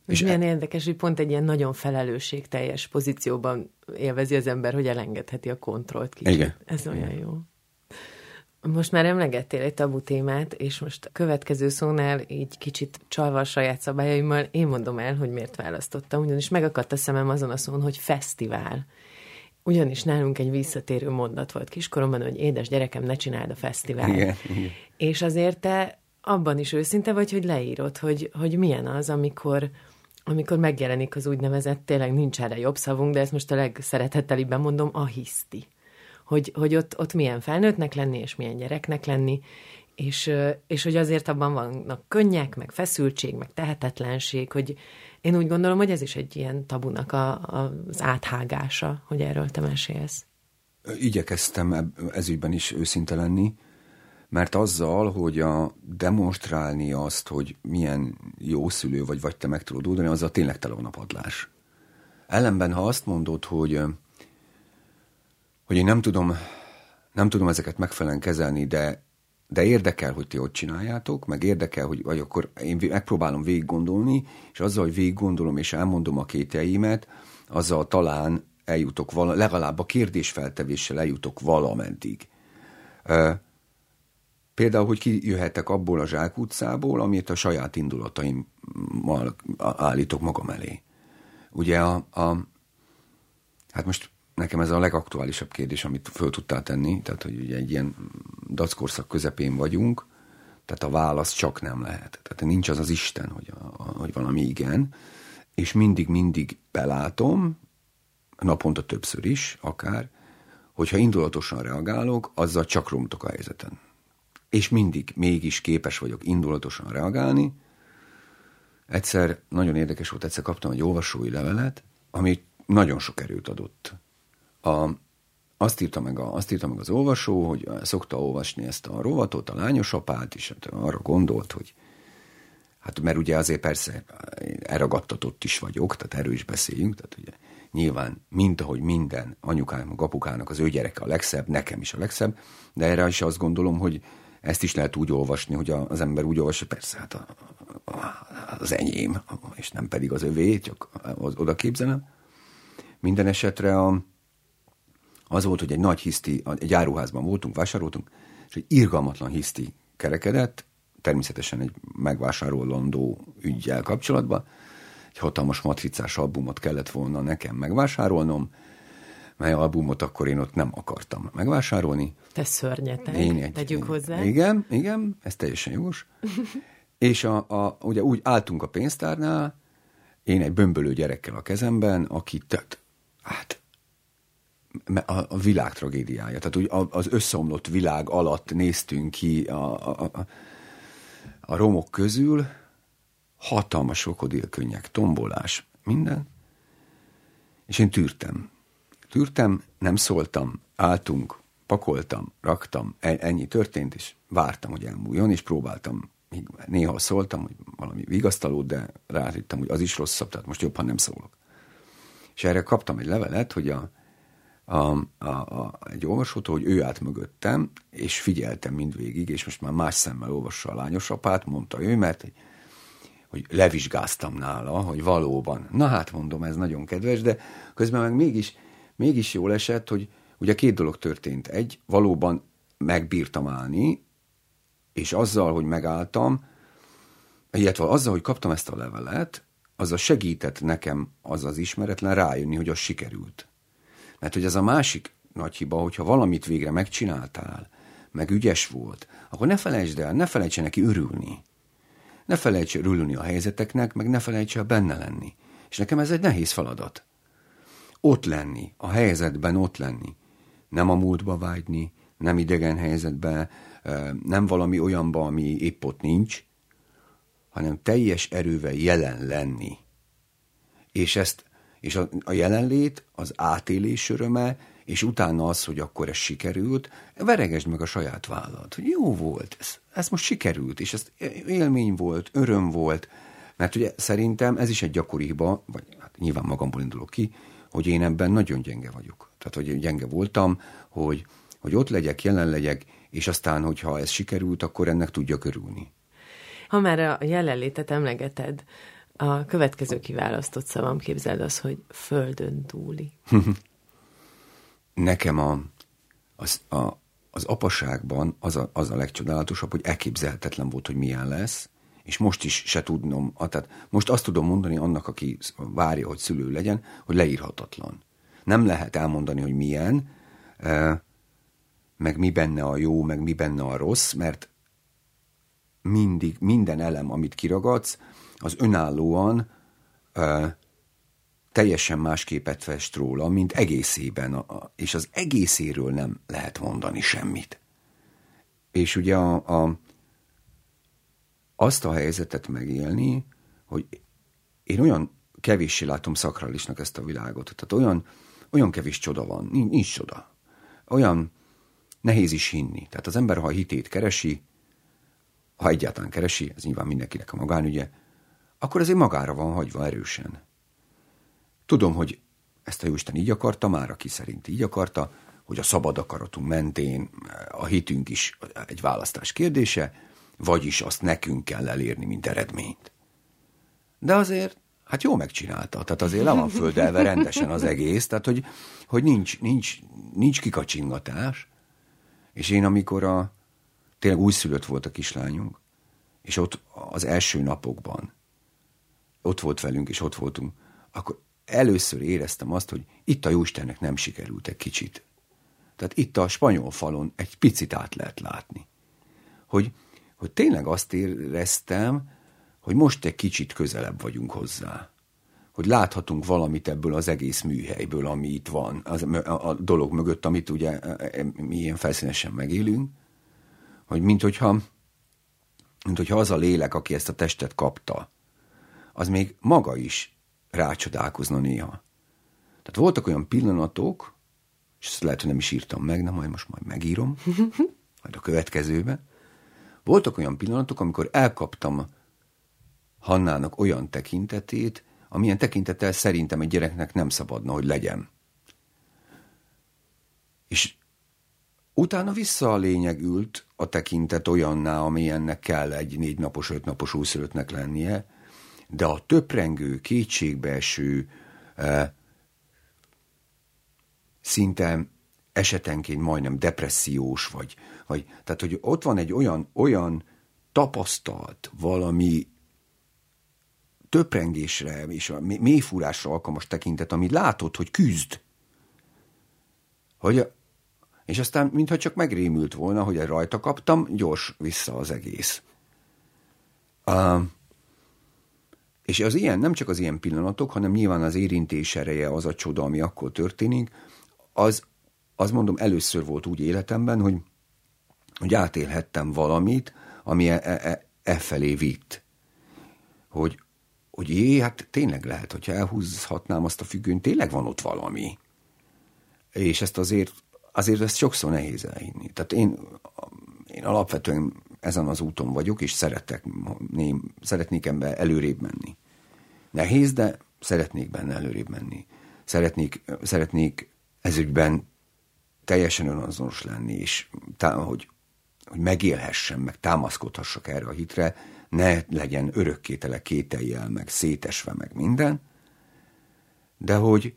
És milyen e... érdekes, hogy pont egy ilyen nagyon felelősségteljes pozícióban élvezi az ember, hogy elengedheti a kontrollt kicsit. Igen. Ez olyan jó. Most már emlegettél egy tabu témát, és most a következő szónál így kicsit csalva a saját szabályaimmal, én mondom el, hogy miért választottam, ugyanis megakadt a szemem azon a szón, hogy fesztivál. Ugyanis nálunk egy visszatérő mondat volt kiskoromban, hogy édes gyerekem, ne csináld a fesztivált. Igen, igen. És azért te abban is őszinte vagy, hogy leírod, hogy, hogy milyen az, amikor, amikor megjelenik az úgynevezett, tényleg nincs erre jobb szavunk, de ezt most a legszeretettelibben mondom, a hiszti. Hogy, hogy ott, ott milyen felnőttnek lenni, és milyen gyereknek lenni, és, és hogy azért abban vannak könnyek, meg feszültség, meg tehetetlenség, hogy én úgy gondolom, hogy ez is egy ilyen tabunak a, a, az áthágása, hogy erről te mesélsz. Igyekeztem ezügyben is őszinte lenni, mert azzal, hogy a demonstrálni azt, hogy milyen jó szülő vagy, vagy te meg tudod oldani, azzal tényleg tele van a padlás. Ellenben, ha azt mondod, hogy, hogy én nem tudom, nem tudom ezeket megfelelően kezelni, de, de érdekel, hogy ti ott csináljátok, meg érdekel, hogy vagy akkor én megpróbálom végig gondolni, és azzal, hogy végig gondolom és elmondom a kételjeimet, azzal talán eljutok, vala, legalább a kérdésfeltevéssel eljutok valameddig. Például, hogy kijöhetek abból a zsákutcából, amit a saját indulataimmal állítok magam elé. Ugye a, a hát most nekem ez a legaktuálisabb kérdés, amit föl tudtál tenni, tehát hogy ugye egy ilyen dackorszak közepén vagyunk, tehát a válasz csak nem lehet. Tehát nincs az az Isten, hogy, a, hogy valami igen, és mindig-mindig belátom, naponta többször is, akár, hogyha indulatosan reagálok, azzal csak romtok a helyzeten és mindig mégis képes vagyok indulatosan reagálni. Egyszer, nagyon érdekes volt, egyszer kaptam egy olvasói levelet, ami nagyon sok erőt adott. A, azt, írta meg a, azt írta meg az olvasó, hogy szokta olvasni ezt a rovatot, a lányos apát, és hát arra gondolt, hogy hát mert ugye azért persze elragadtatott is vagyok, tehát erről is beszéljünk, tehát ugye nyilván, mint ahogy minden anyukának, apukának az ő gyereke a legszebb, nekem is a legszebb, de erre is azt gondolom, hogy ezt is lehet úgy olvasni, hogy az ember úgy olvassa, persze, hát a, a, az enyém, és nem pedig az övé, csak oda képzelem. Minden esetre a, az volt, hogy egy nagy hiszti, egy áruházban voltunk, vásároltunk, és egy irgalmatlan hiszti kerekedett, természetesen egy megvásárolandó ügyjel kapcsolatban, egy hatalmas matricás albumot kellett volna nekem megvásárolnom, mely albumot akkor én ott nem akartam megvásárolni. Te szörnyeteg, én egy, tegyük hozzá. Igen, igen, ez teljesen jogos. és a, a, ugye úgy álltunk a pénztárnál, én egy bömbölő gyerekkel a kezemben, aki tehát, hát a, a világ tragédiája. Tehát úgy az összeomlott világ alatt néztünk ki a, a, a, a romok közül, hatalmas krokodilkönnyek, tombolás, minden, és én tűrtem. Tűrtem, nem szóltam, álltunk, pakoltam, raktam, e- ennyi történt, és vártam, hogy elmúljon, és próbáltam, néha szóltam, hogy valami vigasztalót, de ráhittem, hogy az is rosszabb, tehát most jobb, ha nem szólok. És erre kaptam egy levelet, hogy a, a, a, a, egy olvasótól, hogy ő állt mögöttem, és figyeltem mindvégig, és most már más szemmel olvassa a lányos apát, mondta ő, mert hogy, levizsgáztam nála, hogy valóban. Na hát mondom, ez nagyon kedves, de közben meg mégis mégis jól esett, hogy ugye két dolog történt. Egy, valóban megbírtam állni, és azzal, hogy megálltam, illetve azzal, hogy kaptam ezt a levelet, az a segített nekem az az ismeretlen rájönni, hogy az sikerült. Mert hogy ez a másik nagy hiba, hogyha valamit végre megcsináltál, meg ügyes volt, akkor ne felejtsd el, ne felejts neki örülni. Ne felejts örülni a helyzeteknek, meg ne felejts el benne lenni. És nekem ez egy nehéz feladat ott lenni, a helyzetben ott lenni. Nem a múltba vágyni, nem idegen helyzetbe, nem valami olyanba, ami épp ott nincs, hanem teljes erővel jelen lenni. És ezt, És a, a jelenlét, az átélés öröme, és utána az, hogy akkor ez sikerült, veregesd meg a saját vállalt, hogy jó volt, ez, ez most sikerült, és ez élmény volt, öröm volt, mert ugye szerintem ez is egy gyakori hiba, vagy hát nyilván magamból indulok ki, hogy én ebben nagyon gyenge vagyok. Tehát, hogy gyenge voltam, hogy, hogy ott legyek, jelen legyek, és aztán, hogyha ez sikerült, akkor ennek tudja körülni. Ha már a jelenlétet emlegeted, a következő kiválasztott szavam képzeld az, hogy földön túli. Nekem a, az, a, az apaságban az a, az a legcsodálatosabb, hogy elképzelhetetlen volt, hogy milyen lesz, és most is se tudnom, tehát most azt tudom mondani annak, aki várja, hogy szülő legyen, hogy leírhatatlan. Nem lehet elmondani, hogy milyen, meg mi benne a jó, meg mi benne a rossz, mert mindig, minden elem, amit kiragadsz, az önállóan teljesen más képet fest róla, mint egészében, és az egészéről nem lehet mondani semmit. És ugye a, a, azt a helyzetet megélni, hogy én olyan kevéssé látom szakralisnak ezt a világot, tehát olyan, olyan kevés csoda van, nincs, nincs csoda. Olyan nehéz is hinni. Tehát az ember, ha a hitét keresi, ha egyáltalán keresi, ez nyilván mindenkinek a magánügye, akkor azért magára van hagyva erősen. Tudom, hogy ezt a Jóisten így akarta, már aki szerint így akarta, hogy a szabad akaratunk mentén a hitünk is egy választás kérdése, vagyis azt nekünk kell elérni, mint eredményt. De azért, hát jó megcsinálta, tehát azért le van földelve rendesen az egész, tehát hogy, hogy nincs, nincs, nincs kikacsingatás, és én amikor a, tényleg újszülött volt a kislányunk, és ott az első napokban ott volt velünk, és ott voltunk, akkor először éreztem azt, hogy itt a Jóistennek nem sikerült egy kicsit. Tehát itt a spanyol falon egy picit át lehet látni. Hogy, hogy tényleg azt éreztem, hogy most egy kicsit közelebb vagyunk hozzá. Hogy láthatunk valamit ebből az egész műhelyből, ami itt van, az, a, dolog mögött, amit ugye e, e, mi ilyen felszínesen megélünk, hogy mint hogyha, mint hogyha az a lélek, aki ezt a testet kapta, az még maga is rácsodálkozna néha. Tehát voltak olyan pillanatok, és ezt lehet, hogy nem is írtam meg, de majd most majd megírom, majd a következőbe. Voltak olyan pillanatok, amikor elkaptam Hannának olyan tekintetét, amilyen tekintettel szerintem egy gyereknek nem szabadna, hogy legyen. És utána vissza a lényeg ült a tekintet olyanná, amilyennek kell egy négy napos, öt napos úszülöttnek lennie, de a töprengő, kétségbeeső, eh, szinte esetenként majdnem depressziós, vagy, vagy tehát, hogy ott van egy olyan, olyan tapasztalt valami töprengésre és a mélyfúrásra alkalmas tekintet, ami látod, hogy küzd. Hogy, és aztán, mintha csak megrémült volna, hogy rajta kaptam, gyors vissza az egész. Uh, és az ilyen, nem csak az ilyen pillanatok, hanem nyilván az érintés ereje, az a csoda, ami akkor történik, az, az mondom, először volt úgy életemben, hogy, hogy átélhettem valamit, ami e, e, e, e felé vitt. Hogy, hogy jé, hát tényleg lehet, hogyha elhúzhatnám azt a függőn, tényleg van ott valami. És ezt azért, azért ezt sokszor nehéz elhinni. Tehát én, én alapvetően ezen az úton vagyok, és szeretek, ném, szeretnék ebbe előrébb menni. Nehéz, de szeretnék benne előrébb menni. Szeretnék, szeretnék ezügyben teljesen önazonos lenni, és tá, hogy, hogy megélhessem, meg támaszkodhassak erre a hitre, ne legyen örökkétele kételjel, meg szétesve, meg minden, de hogy,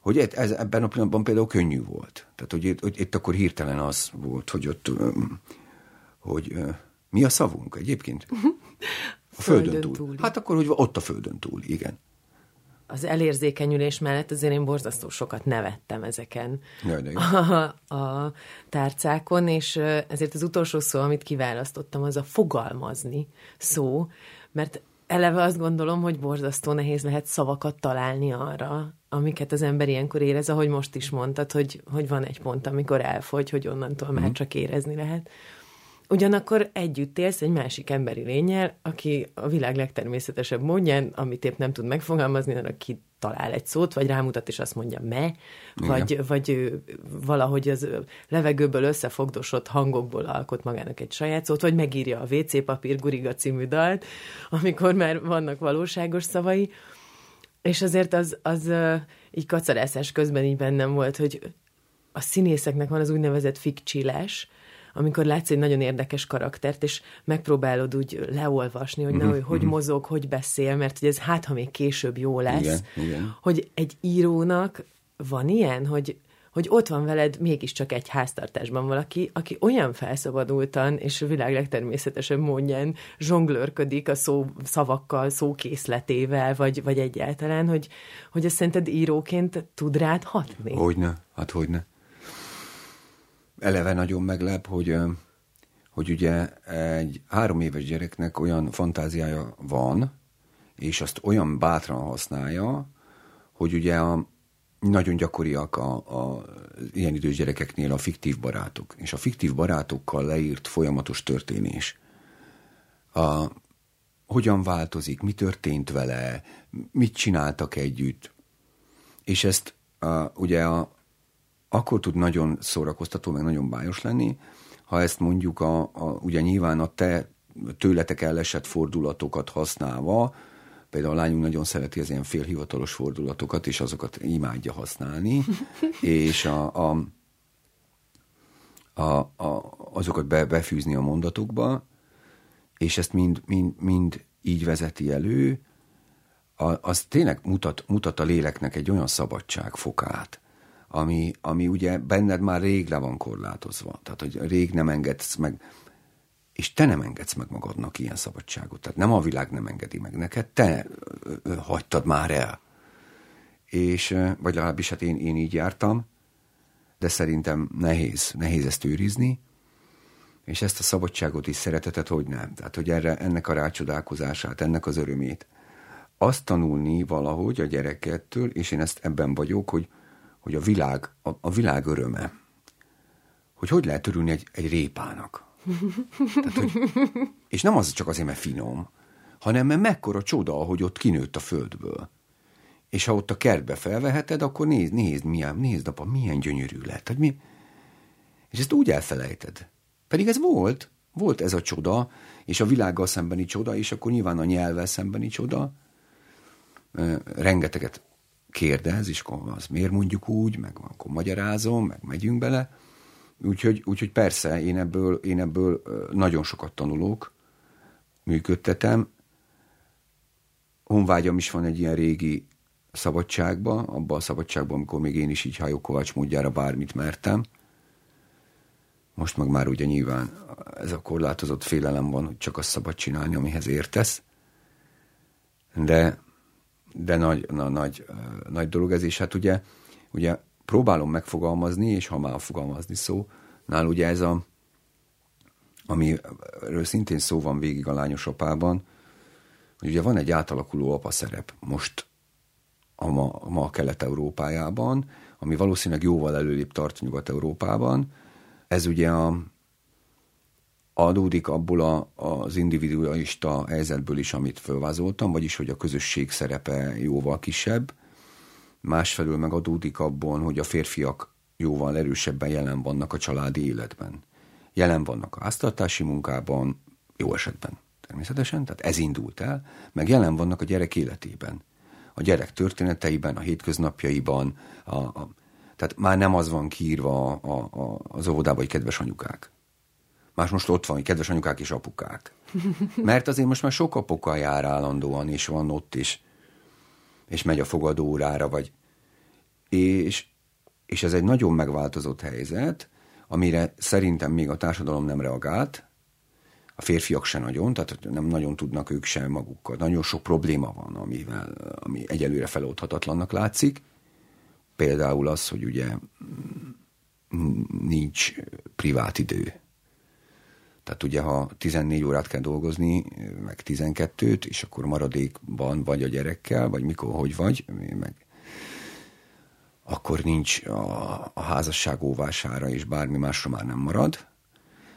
hogy ez, ebben a pillanatban például könnyű volt. Tehát, hogy itt, hogy itt akkor hirtelen az volt, hogy ott hogy mi a szavunk egyébként? A földön, földön túl. túl. Hát akkor, hogy ott a földön túl, igen. Az elérzékenyülés mellett azért én borzasztó sokat nevettem ezeken Jaj, de a, a tárcákon, és ezért az utolsó szó, amit kiválasztottam, az a fogalmazni szó, mert eleve azt gondolom, hogy borzasztó nehéz lehet szavakat találni arra, amiket az ember ilyenkor érez, ahogy most is mondtad, hogy, hogy van egy pont, amikor elfogy, hogy onnantól mm. már mhm. csak érezni lehet. Ugyanakkor együtt élsz egy másik emberi lényel, aki a világ legtermészetesebb módján, amit épp nem tud megfogalmazni, arra talál egy szót, vagy rámutat, és azt mondja me, vagy, vagy valahogy az levegőből összefogdosott hangokból alkot magának egy saját szót, vagy megírja a WC papír guriga című dalt, amikor már vannak valóságos szavai, és azért az, az így kacarászás közben így bennem volt, hogy a színészeknek van az úgynevezett fikcsiles, amikor látsz egy nagyon érdekes karaktert, és megpróbálod úgy leolvasni, hogy uh-huh, na, hogy, hogy uh-huh. mozog, hogy beszél, mert hogy ez hát, ha még később jó lesz, igen, igen. hogy egy írónak van ilyen, hogy hogy ott van veled mégiscsak egy háztartásban valaki, aki olyan felszabadultan és a világ legtermészetesebb módján zsonglőrködik a szó, szavakkal, szókészletével, vagy, vagy egyáltalán, hogy, hogy ezt szerinted íróként tud rád hatni? Hogyne, hát hogyne. Eleve nagyon meglep, hogy, hogy ugye egy három éves gyereknek olyan fantáziája van, és azt olyan bátran használja, hogy ugye a, nagyon gyakoriak a, a ilyen idős gyerekeknél a fiktív barátok, és a fiktív barátokkal leírt folyamatos történés. A, hogyan változik, mi történt vele, mit csináltak együtt. És ezt a, ugye a, akkor tud nagyon szórakoztató, meg nagyon bájos lenni, ha ezt mondjuk a, a ugye nyilván a te tőletek ellesett fordulatokat használva, Például a lányunk nagyon szereti az ilyen félhivatalos fordulatokat, és azokat imádja használni, és a, a, a, a, azokat be, befűzni a mondatokba, és ezt mind, mind, mind így vezeti elő, a, az tényleg mutat, mutat a léleknek egy olyan szabadságfokát, ami, ami ugye benned már rég le van korlátozva. Tehát, hogy rég nem engedsz meg és te nem engedsz meg magadnak ilyen szabadságot. Tehát nem a világ nem engedi meg neked, te hagytad már el. És, vagy legalábbis hát én, én így jártam, de szerintem nehéz, nehéz ezt őrizni, és ezt a szabadságot is szeretetet, hogy nem. Tehát, hogy erre, ennek a rácsodálkozását, ennek az örömét. Azt tanulni valahogy a gyerekettől, és én ezt ebben vagyok, hogy, hogy a világ, a, a világ öröme. Hogy hogy lehet örülni egy, egy répának tehát, hogy, és nem az csak azért, mert finom, hanem mert mekkora csoda, hogy ott kinőtt a földből. És ha ott a kertbe felveheted, akkor nézd, nézd, milyen, nézd, apa, milyen gyönyörű lett. Hogy mi? És ezt úgy elfelejted. Pedig ez volt, volt ez a csoda, és a világgal szembeni csoda, és akkor nyilván a nyelvvel szembeni csoda. Rengeteget kérdez, és akkor az miért mondjuk úgy, meg akkor magyarázom, meg megyünk bele. Úgyhogy, úgyhogy persze, én ebből, én ebből nagyon sokat tanulok, működtetem. Honvágyam is van egy ilyen régi szabadságba, abba a szabadságban, amikor még én is így Hajó Kovács módjára bármit mertem. Most meg már ugye nyilván ez a korlátozott félelem van, hogy csak azt szabad csinálni, amihez értesz. De, de nagy, na, nagy, nagy dolog ez, és hát ugye, ugye próbálom megfogalmazni, és ha már fogalmazni szó, nál ugye ez a, amiről szintén szó van végig a lányos apában, hogy ugye van egy átalakuló apa szerep most a ma, a ma Kelet-Európájában, ami valószínűleg jóval előrébb tart Nyugat-Európában. Ez ugye a, adódik abból a, az individualista helyzetből is, amit fölvázoltam, vagyis hogy a közösség szerepe jóval kisebb, másfelől meg adódik abból, hogy a férfiak jóval erősebben jelen vannak a családi életben. Jelen vannak a háztartási munkában, jó esetben természetesen, tehát ez indult el, meg jelen vannak a gyerek életében. A gyerek történeteiben, a hétköznapjaiban, a, a, tehát már nem az van kiírva a, a, az óvodában, hogy kedves anyukák. Más most ott van, kedves anyukák és apukák. Mert azért most már sok apuka jár állandóan, és van ott is és megy a fogadórára, vagy... És, és ez egy nagyon megváltozott helyzet, amire szerintem még a társadalom nem reagált, a férfiak se nagyon, tehát nem nagyon tudnak ők sem magukkal. Nagyon sok probléma van, amivel, ami egyelőre feloldhatatlannak látszik. Például az, hogy ugye nincs privát idő. Tehát ugye, ha 14 órát kell dolgozni, meg 12-t, és akkor maradékban vagy a gyerekkel, vagy mikor, hogy vagy, meg akkor nincs a, a házasság óvására, és bármi másra már nem marad.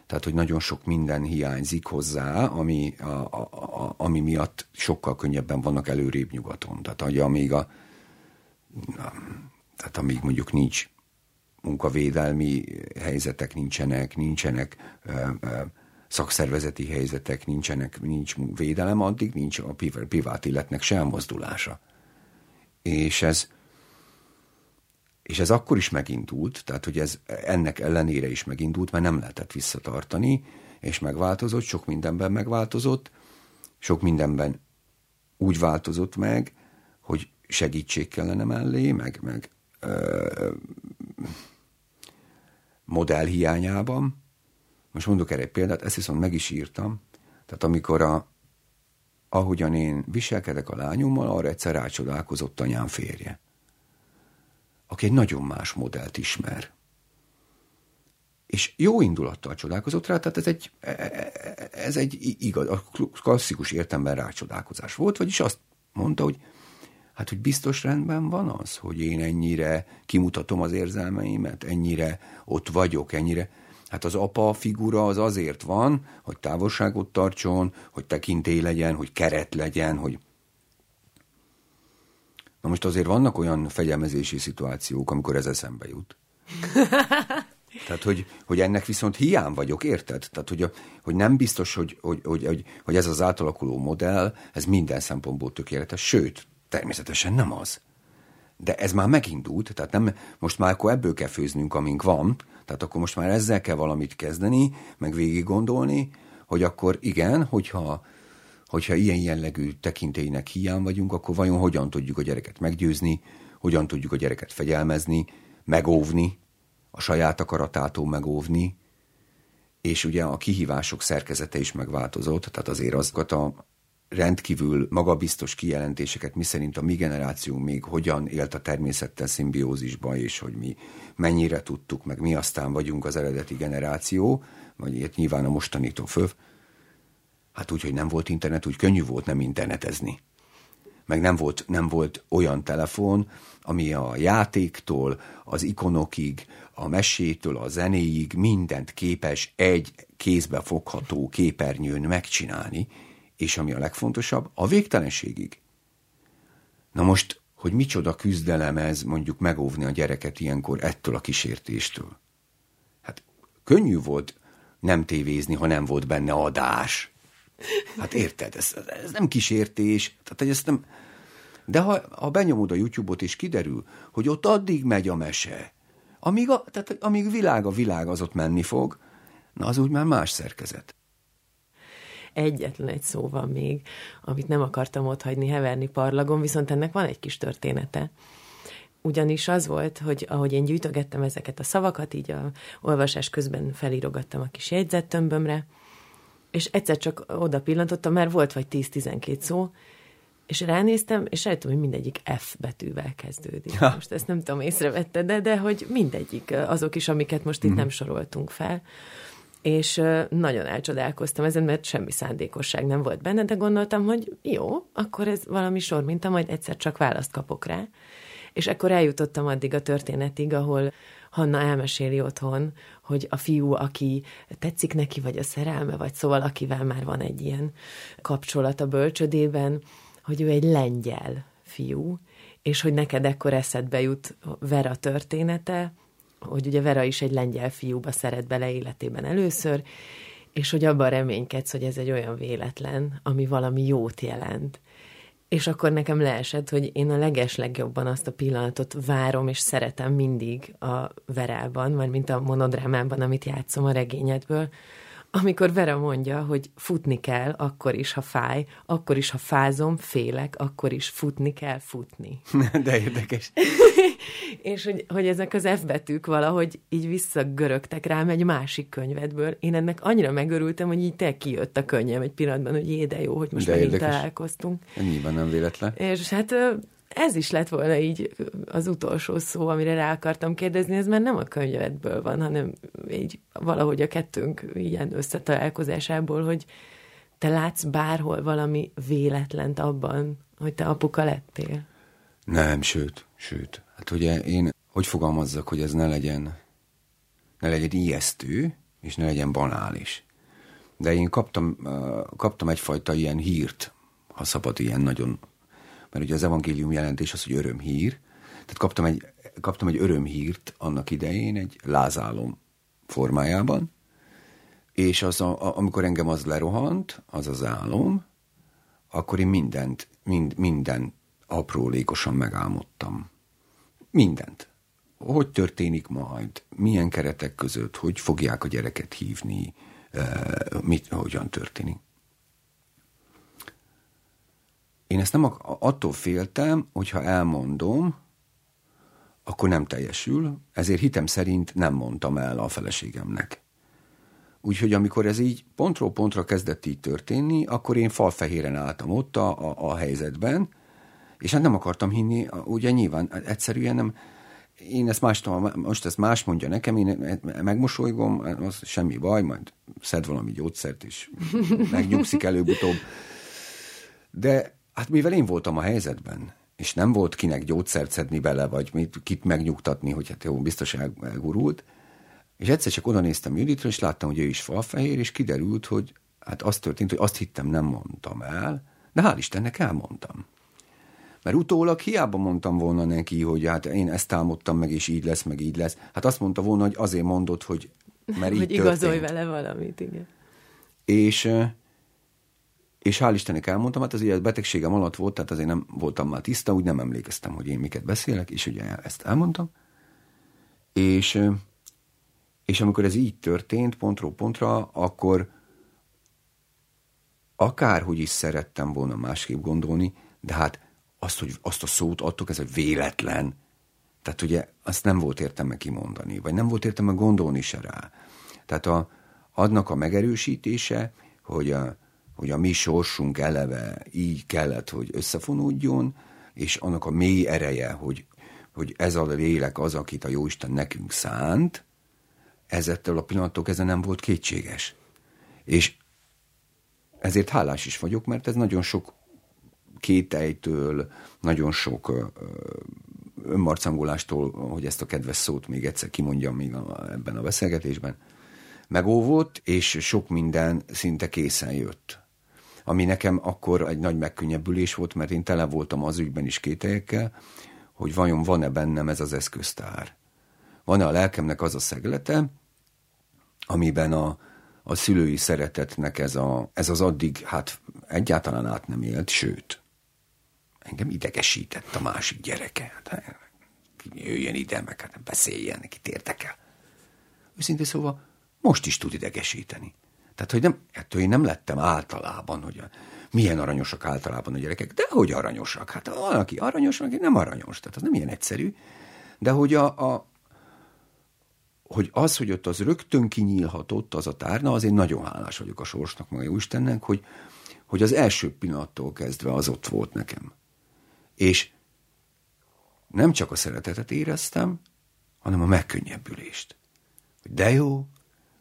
Tehát, hogy nagyon sok minden hiányzik hozzá, ami, a, a, a, ami miatt sokkal könnyebben vannak előrébb nyugaton. Tehát, hogy amíg a, tehát amíg mondjuk nincs munkavédelmi helyzetek, nincsenek, nincsenek ö, ö, szakszervezeti helyzetek, nincsenek, nincs védelem, addig nincs a privát életnek sem mozdulása. És ez, és ez akkor is megindult, tehát hogy ez ennek ellenére is megindult, mert nem lehetett visszatartani, és megváltozott, sok mindenben megváltozott, sok mindenben úgy változott meg, hogy segítség kellene mellé, meg, meg ö, modell hiányában. Most mondok erre egy példát, ezt viszont meg is írtam. Tehát amikor a, ahogyan én viselkedek a lányommal, arra egyszer rácsodálkozott anyám férje, aki egy nagyon más modellt ismer. És jó indulattal csodálkozott rá, tehát ez egy, e, e, e, ez egy igaz, a klasszikus értemben rácsodálkozás volt, vagyis azt mondta, hogy hát, hogy biztos rendben van az, hogy én ennyire kimutatom az érzelmeimet, ennyire ott vagyok, ennyire. Hát az apa figura az azért van, hogy távolságot tartson, hogy tekintély legyen, hogy keret legyen, hogy... Na most azért vannak olyan fegyelmezési szituációk, amikor ez eszembe jut. Tehát, hogy, hogy ennek viszont hiány vagyok, érted? Tehát, hogy, a, hogy nem biztos, hogy, hogy, hogy, hogy, hogy ez az átalakuló modell, ez minden szempontból tökéletes, sőt, természetesen nem az. De ez már megindult, tehát nem, most már akkor ebből kell főznünk, amink van, tehát akkor most már ezzel kell valamit kezdeni, meg végig gondolni, hogy akkor igen, hogyha, hogyha ilyen jellegű tekintélynek hiány vagyunk, akkor vajon hogyan tudjuk a gyereket meggyőzni, hogyan tudjuk a gyereket fegyelmezni, megóvni, a saját akaratától megóvni, és ugye a kihívások szerkezete is megváltozott, tehát azért azokat a rendkívül magabiztos kijelentéseket, miszerint a mi generáció még hogyan élt a természettel szimbiózisba, és hogy mi mennyire tudtuk, meg mi aztán vagyunk az eredeti generáció, vagy ilyet nyilván a mostanító föl. Hát úgy, hogy nem volt internet, úgy könnyű volt nem internetezni. Meg nem volt, nem volt olyan telefon, ami a játéktól, az ikonokig, a mesétől, a zenéig mindent képes egy kézbe fogható képernyőn megcsinálni, és ami a legfontosabb, a végtelenségig. Na most, hogy micsoda küzdelem ez mondjuk megóvni a gyereket ilyenkor ettől a kísértéstől. Hát könnyű volt nem tévézni, ha nem volt benne adás. Hát érted, ez, ez nem kísértés, tehát ez nem... De ha, ha benyomod a YouTube-ot és kiderül, hogy ott addig megy a mese, amíg, a, tehát amíg világ a világ az ott menni fog, na az úgy már más szerkezet egyetlen egy szó van még, amit nem akartam ott hagyni heverni parlagon, viszont ennek van egy kis története. Ugyanis az volt, hogy ahogy én gyűjtögettem ezeket a szavakat, így a olvasás közben felírogattam a kis jegyzettömbömre, és egyszer csak oda pillantottam, mert volt vagy 10-12 szó, és ránéztem, és rájöttem, hogy mindegyik F betűvel kezdődik. Ha. Most ezt nem tudom, észrevette, de, de hogy mindegyik, azok is, amiket most itt mm. nem soroltunk fel és nagyon elcsodálkoztam ezen, mert semmi szándékosság nem volt benne, de gondoltam, hogy jó, akkor ez valami sor minta, majd egyszer csak választ kapok rá. És akkor eljutottam addig a történetig, ahol Hanna elmeséli otthon, hogy a fiú, aki tetszik neki, vagy a szerelme, vagy szóval akivel már van egy ilyen kapcsolat a bölcsödében, hogy ő egy lengyel fiú, és hogy neked ekkor eszedbe jut Vera története, hogy ugye Vera is egy lengyel fiúba szeret bele életében először, és hogy abban reménykedsz, hogy ez egy olyan véletlen, ami valami jót jelent. És akkor nekem leesett, hogy én a leges azt a pillanatot várom, és szeretem mindig a Verában, már mint a monodrámában, amit játszom a regényedből, amikor Vera mondja, hogy futni kell, akkor is, ha fáj, akkor is, ha fázom, félek, akkor is futni kell futni. De érdekes. és hogy, hogy ezek az F betűk valahogy így visszagörögtek rám egy másik könyvedből. Én ennek annyira megörültem, hogy így te kijött a könnyem egy pillanatban, hogy jé, de jó, hogy most de megint érdekes. találkoztunk. Nyilván nem véletlen. És hát ez is lett volna így az utolsó szó, amire rá akartam kérdezni, ez már nem a könyvedből van, hanem így valahogy a kettőnk ilyen összetalálkozásából, hogy te látsz bárhol valami véletlent abban, hogy te apuka lettél? Nem, sőt, sőt. Hát ugye én hogy fogalmazzak, hogy ez ne legyen, ne legyen ijesztő, és ne legyen banális. De én kaptam, kaptam egyfajta ilyen hírt, ha szabad ilyen nagyon mert ugye az evangélium jelentés az, hogy örömhír, Tehát kaptam egy, kaptam egy örömhírt annak idején, egy lázálom formájában, és az a, a, amikor engem az lerohant, az az álom, akkor én mindent, mind, minden aprólékosan megálmodtam. Mindent. Hogy történik majd, milyen keretek között, hogy fogják a gyereket hívni, eh, mit, hogyan történik. Én ezt nem attól féltem, hogyha elmondom, akkor nem teljesül, ezért hitem szerint nem mondtam el a feleségemnek. Úgyhogy amikor ez így pontról pontra kezdett így történni, akkor én falfehéren álltam ott a, a, a helyzetben, és hát nem akartam hinni, ugye nyilván egyszerűen nem, én ezt más, most ezt más mondja nekem, én megmosolygom, az semmi baj, majd szed valami gyógyszert, és megnyugszik előbb-utóbb. De hát mivel én voltam a helyzetben, és nem volt kinek gyógyszert szedni bele, vagy mit, kit megnyugtatni, hogy hát jó, biztos elgurult, és egyszer csak oda néztem Juditra, és láttam, hogy ő is falfehér, és kiderült, hogy hát az történt, hogy azt hittem nem mondtam el, de hál' Istennek elmondtam. Mert utólag hiába mondtam volna neki, hogy hát én ezt álmodtam meg, és így lesz, meg így lesz. Hát azt mondta volna, hogy azért mondott, hogy mert így Hogy igazolj vele valamit, igen. És, és hál' Istennek elmondtam, hát az ugye betegségem alatt volt, tehát azért nem voltam már tiszta, úgy nem emlékeztem, hogy én miket beszélek, és ugye ezt elmondtam. És, és amikor ez így történt, pontról pontra, akkor akárhogy is szerettem volna másképp gondolni, de hát azt, hogy azt a szót adtok, ez egy véletlen. Tehát ugye azt nem volt értelme kimondani, vagy nem volt értelme gondolni se rá. Tehát a, adnak a megerősítése, hogy a, hogy a mi sorsunk eleve így kellett, hogy összefonódjon, és annak a mély ereje, hogy, hogy ez a lélek az, akit a Jóisten nekünk szánt, ezettől a pillanattól kezdve nem volt kétséges. És ezért hálás is vagyok, mert ez nagyon sok kétejtől, nagyon sok önmarcangolástól, hogy ezt a kedves szót még egyszer kimondjam még a, ebben a beszélgetésben, megóvott, és sok minden szinte készen jött. Ami nekem akkor egy nagy megkönnyebbülés volt, mert én tele voltam az ügyben is kételyekkel, hogy vajon van-e bennem ez az eszköztár. Van-e a lelkemnek az a szeglete, amiben a, a szülői szeretetnek ez, a, ez az addig hát egyáltalán át nem élt, sőt, engem idegesített a másik gyereke. Hát, jöjjön ide, meg hát beszéljen, neki érdekel. Őszintén szóval most is tud idegesíteni. Tehát, hogy nem, ettől én nem lettem általában, hogy a, milyen aranyosak általában a gyerekek, de hogy aranyosak. Hát van, aki aranyos, van, aki nem aranyos. Tehát az nem ilyen egyszerű. De hogy a, a hogy az, hogy ott az rögtön kinyílhatott az a tárna, azért nagyon hálás vagyok a sorsnak, meg a Istennek, hogy, hogy az első pillanattól kezdve az ott volt nekem. És nem csak a szeretetet éreztem, hanem a megkönnyebbülést. Hogy de jó,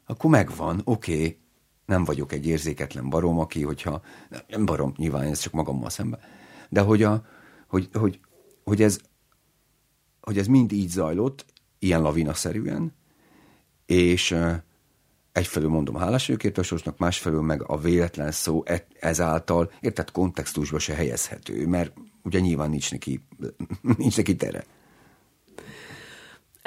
akkor megvan, oké, okay, nem vagyok egy érzéketlen barom, aki, hogyha, nem barom, nyilván ez csak magammal szemben, de hogy, a, hogy, hogy, hogy, ez, hogy ez mind így zajlott, ilyen lavinaszerűen, és egyfelől mondom hálás vagyok a sorsnak, másfelől meg a véletlen szó e, ezáltal, érted, kontextusba se helyezhető, mert ugye nyilván nincs neki, nincs neki tere.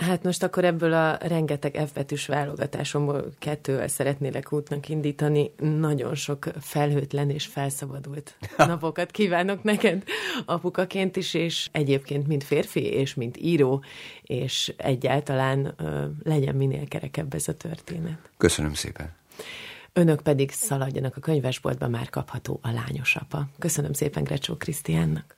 Hát most akkor ebből a rengeteg F betűs válogatásomból kettővel szeretnélek útnak indítani. Nagyon sok felhőtlen és felszabadult napokat kívánok neked apukaként is, és egyébként mint férfi, és mint író, és egyáltalán ö, legyen minél kerekebb ez a történet. Köszönöm szépen. Önök pedig szaladjanak a könyvesboltba, már kapható a lányos apa. Köszönöm szépen Grecsó Krisztiánnak.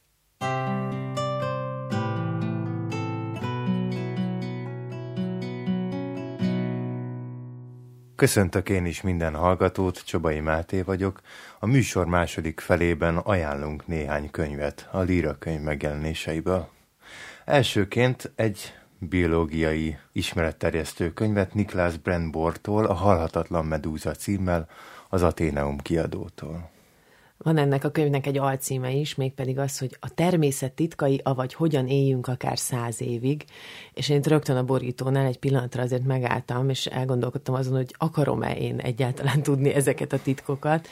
Köszöntök én is minden hallgatót, Csobai Máté vagyok. A műsor második felében ajánlunk néhány könyvet a Líra könyv megjelenéseiből. Elsőként egy biológiai ismeretterjesztő könyvet Niklas Brandbortól, a Halhatatlan Medúza címmel, az Ateneum kiadótól. Van ennek a könyvnek egy alcíme is, mégpedig az, hogy a természet titkai, avagy hogyan éljünk akár száz évig, és én rögtön a borítónál egy pillanatra azért megálltam, és elgondolkodtam azon, hogy akarom-e én egyáltalán tudni ezeket a titkokat.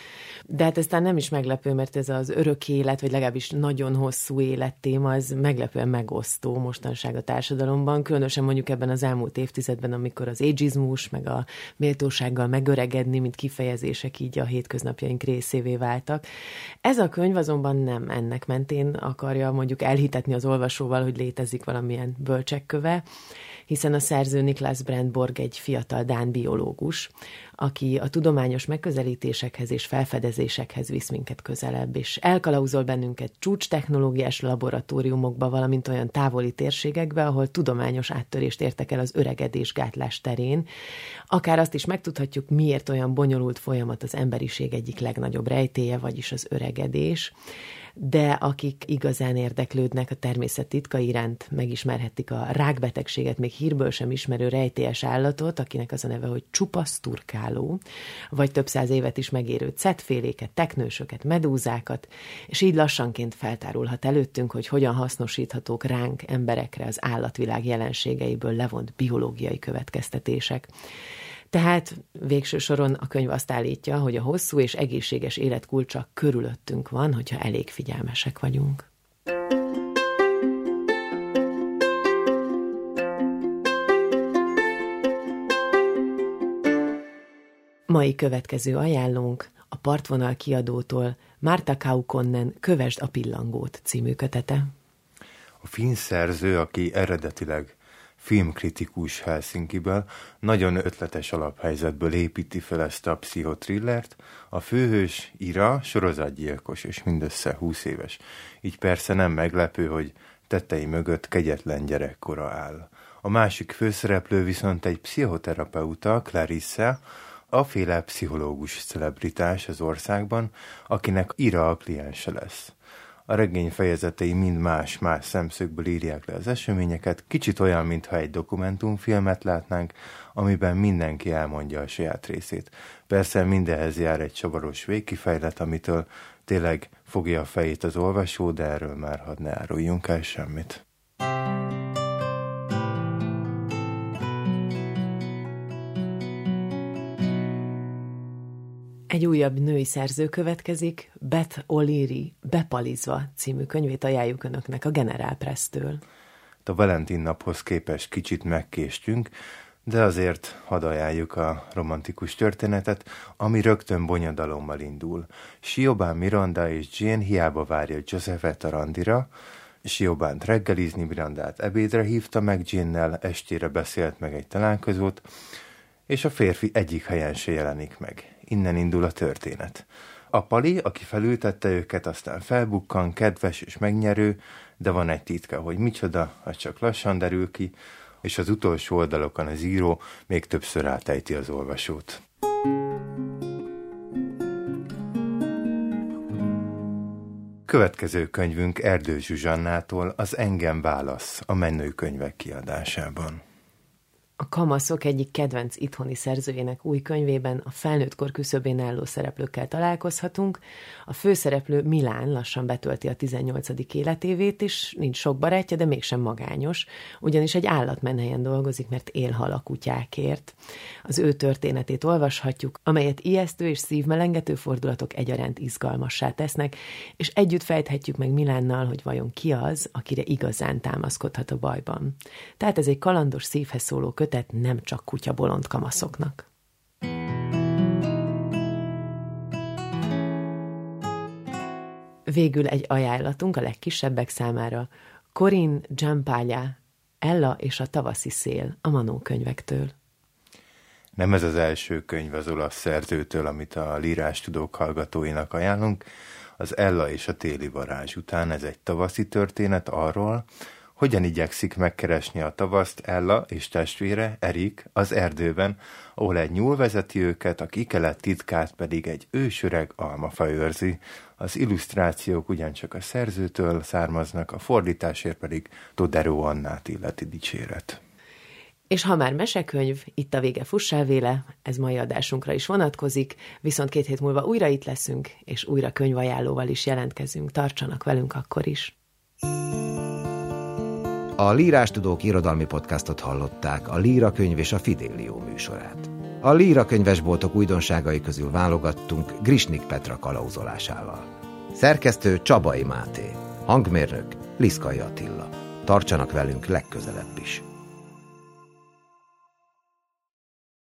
De hát aztán nem is meglepő, mert ez az örök élet, vagy legalábbis nagyon hosszú élet téma, az meglepően megosztó mostanság a társadalomban, különösen mondjuk ebben az elmúlt évtizedben, amikor az ageizmus, meg a méltósággal megöregedni, mint kifejezések így a hétköznapjaink részévé váltak. Ez a könyv azonban nem ennek mentén akarja mondjuk elhitetni az olvasóval, hogy létezik valamilyen bölcsekköve, hiszen a szerző Niklas Brandborg egy fiatal dán biológus, aki a tudományos megközelítésekhez és felfedezésekhez visz minket közelebb, és elkalauzol bennünket csúcs technológiás laboratóriumokba, valamint olyan távoli térségekbe, ahol tudományos áttörést értek el az öregedés gátlás terén. Akár azt is megtudhatjuk, miért olyan bonyolult folyamat az emberiség egyik legnagyobb rejtéje, vagyis az öregedés de akik igazán érdeklődnek a természet titka iránt, megismerhetik a rákbetegséget még hírből sem ismerő rejtélyes állatot, akinek az a neve, hogy csupasz turkáló, vagy több száz évet is megérő cetféléket, teknősöket, medúzákat, és így lassanként feltárulhat előttünk, hogy hogyan hasznosíthatók ránk, emberekre az állatvilág jelenségeiből levont biológiai következtetések. Tehát végső soron a könyv azt állítja, hogy a hosszú és egészséges élet kulcsa körülöttünk van, hogyha elég figyelmesek vagyunk. Mai következő ajánlónk a Partvonal kiadótól Márta Kaukonnen Kövesd a pillangót című kötete. A finn szerző, aki eredetileg filmkritikus Helsinkiből, nagyon ötletes alaphelyzetből építi fel ezt a pszichotrillert. A főhős Ira sorozatgyilkos, és mindössze 20 éves. Így persze nem meglepő, hogy tettei mögött kegyetlen gyerekkora áll. A másik főszereplő viszont egy pszichoterapeuta, Clarissa, féle pszichológus celebritás az országban, akinek Ira a kliense lesz. A regény fejezetei mind más-más szemszögből írják le az eseményeket, kicsit olyan, mintha egy dokumentumfilmet látnánk, amiben mindenki elmondja a saját részét. Persze mindenhez jár egy csavaros végkifejlet, amitől tényleg fogja a fejét az olvasó, de erről már hadd ne áruljunk el semmit. Egy újabb női szerző következik, Beth O'Leary, Bepalizva című könyvét ajánljuk Önöknek a Generál Press-től. A Valentin naphoz képest kicsit megkéstünk, de azért hadd ajánljuk a romantikus történetet, ami rögtön bonyodalommal indul. Siobán Miranda és Jane hiába várja Josephet a randira, Siobánt reggelizni, Mirandát ebédre hívta meg, Jane-nel estére beszélt meg egy találkozót, és a férfi egyik helyen se jelenik meg. Innen indul a történet. A pali, aki felültette őket, aztán felbukkan, kedves és megnyerő, de van egy titka, hogy micsoda, az csak lassan derül ki, és az utolsó oldalokon az író még többször átejti az olvasót. Következő könyvünk Erdő Zsuzsannától az Engem válasz a Mennő könyvek kiadásában. A Kamaszok egyik kedvenc itthoni szerzőjének új könyvében a felnőtt kor küszöbén álló szereplőkkel találkozhatunk. A főszereplő Milán lassan betölti a 18. életévét, és nincs sok barátja, de mégsem magányos, ugyanis egy állatmenhelyen dolgozik, mert élhal a kutyákért. Az ő történetét olvashatjuk, amelyet ijesztő és szívmelengető fordulatok egyaránt izgalmassá tesznek, és együtt fejthetjük meg Milánnal, hogy vajon ki az, akire igazán támaszkodhat a bajban. Tehát ez egy kalandos szívhez szóló kötet, kötet nem csak kutya bolond kamaszoknak. Végül egy ajánlatunk a legkisebbek számára. Corin Giampaglia, Ella és a tavaszi szél a Manó könyvektől. Nem ez az első könyv az olasz szerzőtől, amit a lírás tudók hallgatóinak ajánlunk. Az Ella és a téli varázs után ez egy tavaszi történet arról, hogyan igyekszik megkeresni a tavaszt Ella és testvére, Erik, az erdőben, ahol egy nyúl vezeti őket, a kikelet titkát pedig egy ősöreg almafa őrzi. Az illusztrációk ugyancsak a szerzőtől származnak, a fordításért pedig Todero Annát illeti dicséret. És ha már mesekönyv, itt a vége fussál ez mai adásunkra is vonatkozik, viszont két hét múlva újra itt leszünk, és újra könyvajánlóval is jelentkezünk. Tartsanak velünk akkor is! A Lírás Tudók irodalmi podcastot hallották, a Líra könyv és a Fidélió műsorát. A Líra könyvesboltok újdonságai közül válogattunk Grisnik Petra kalauzolásával. Szerkesztő Csabai Máté, hangmérnök Liszkai Attila. Tartsanak velünk legközelebb is!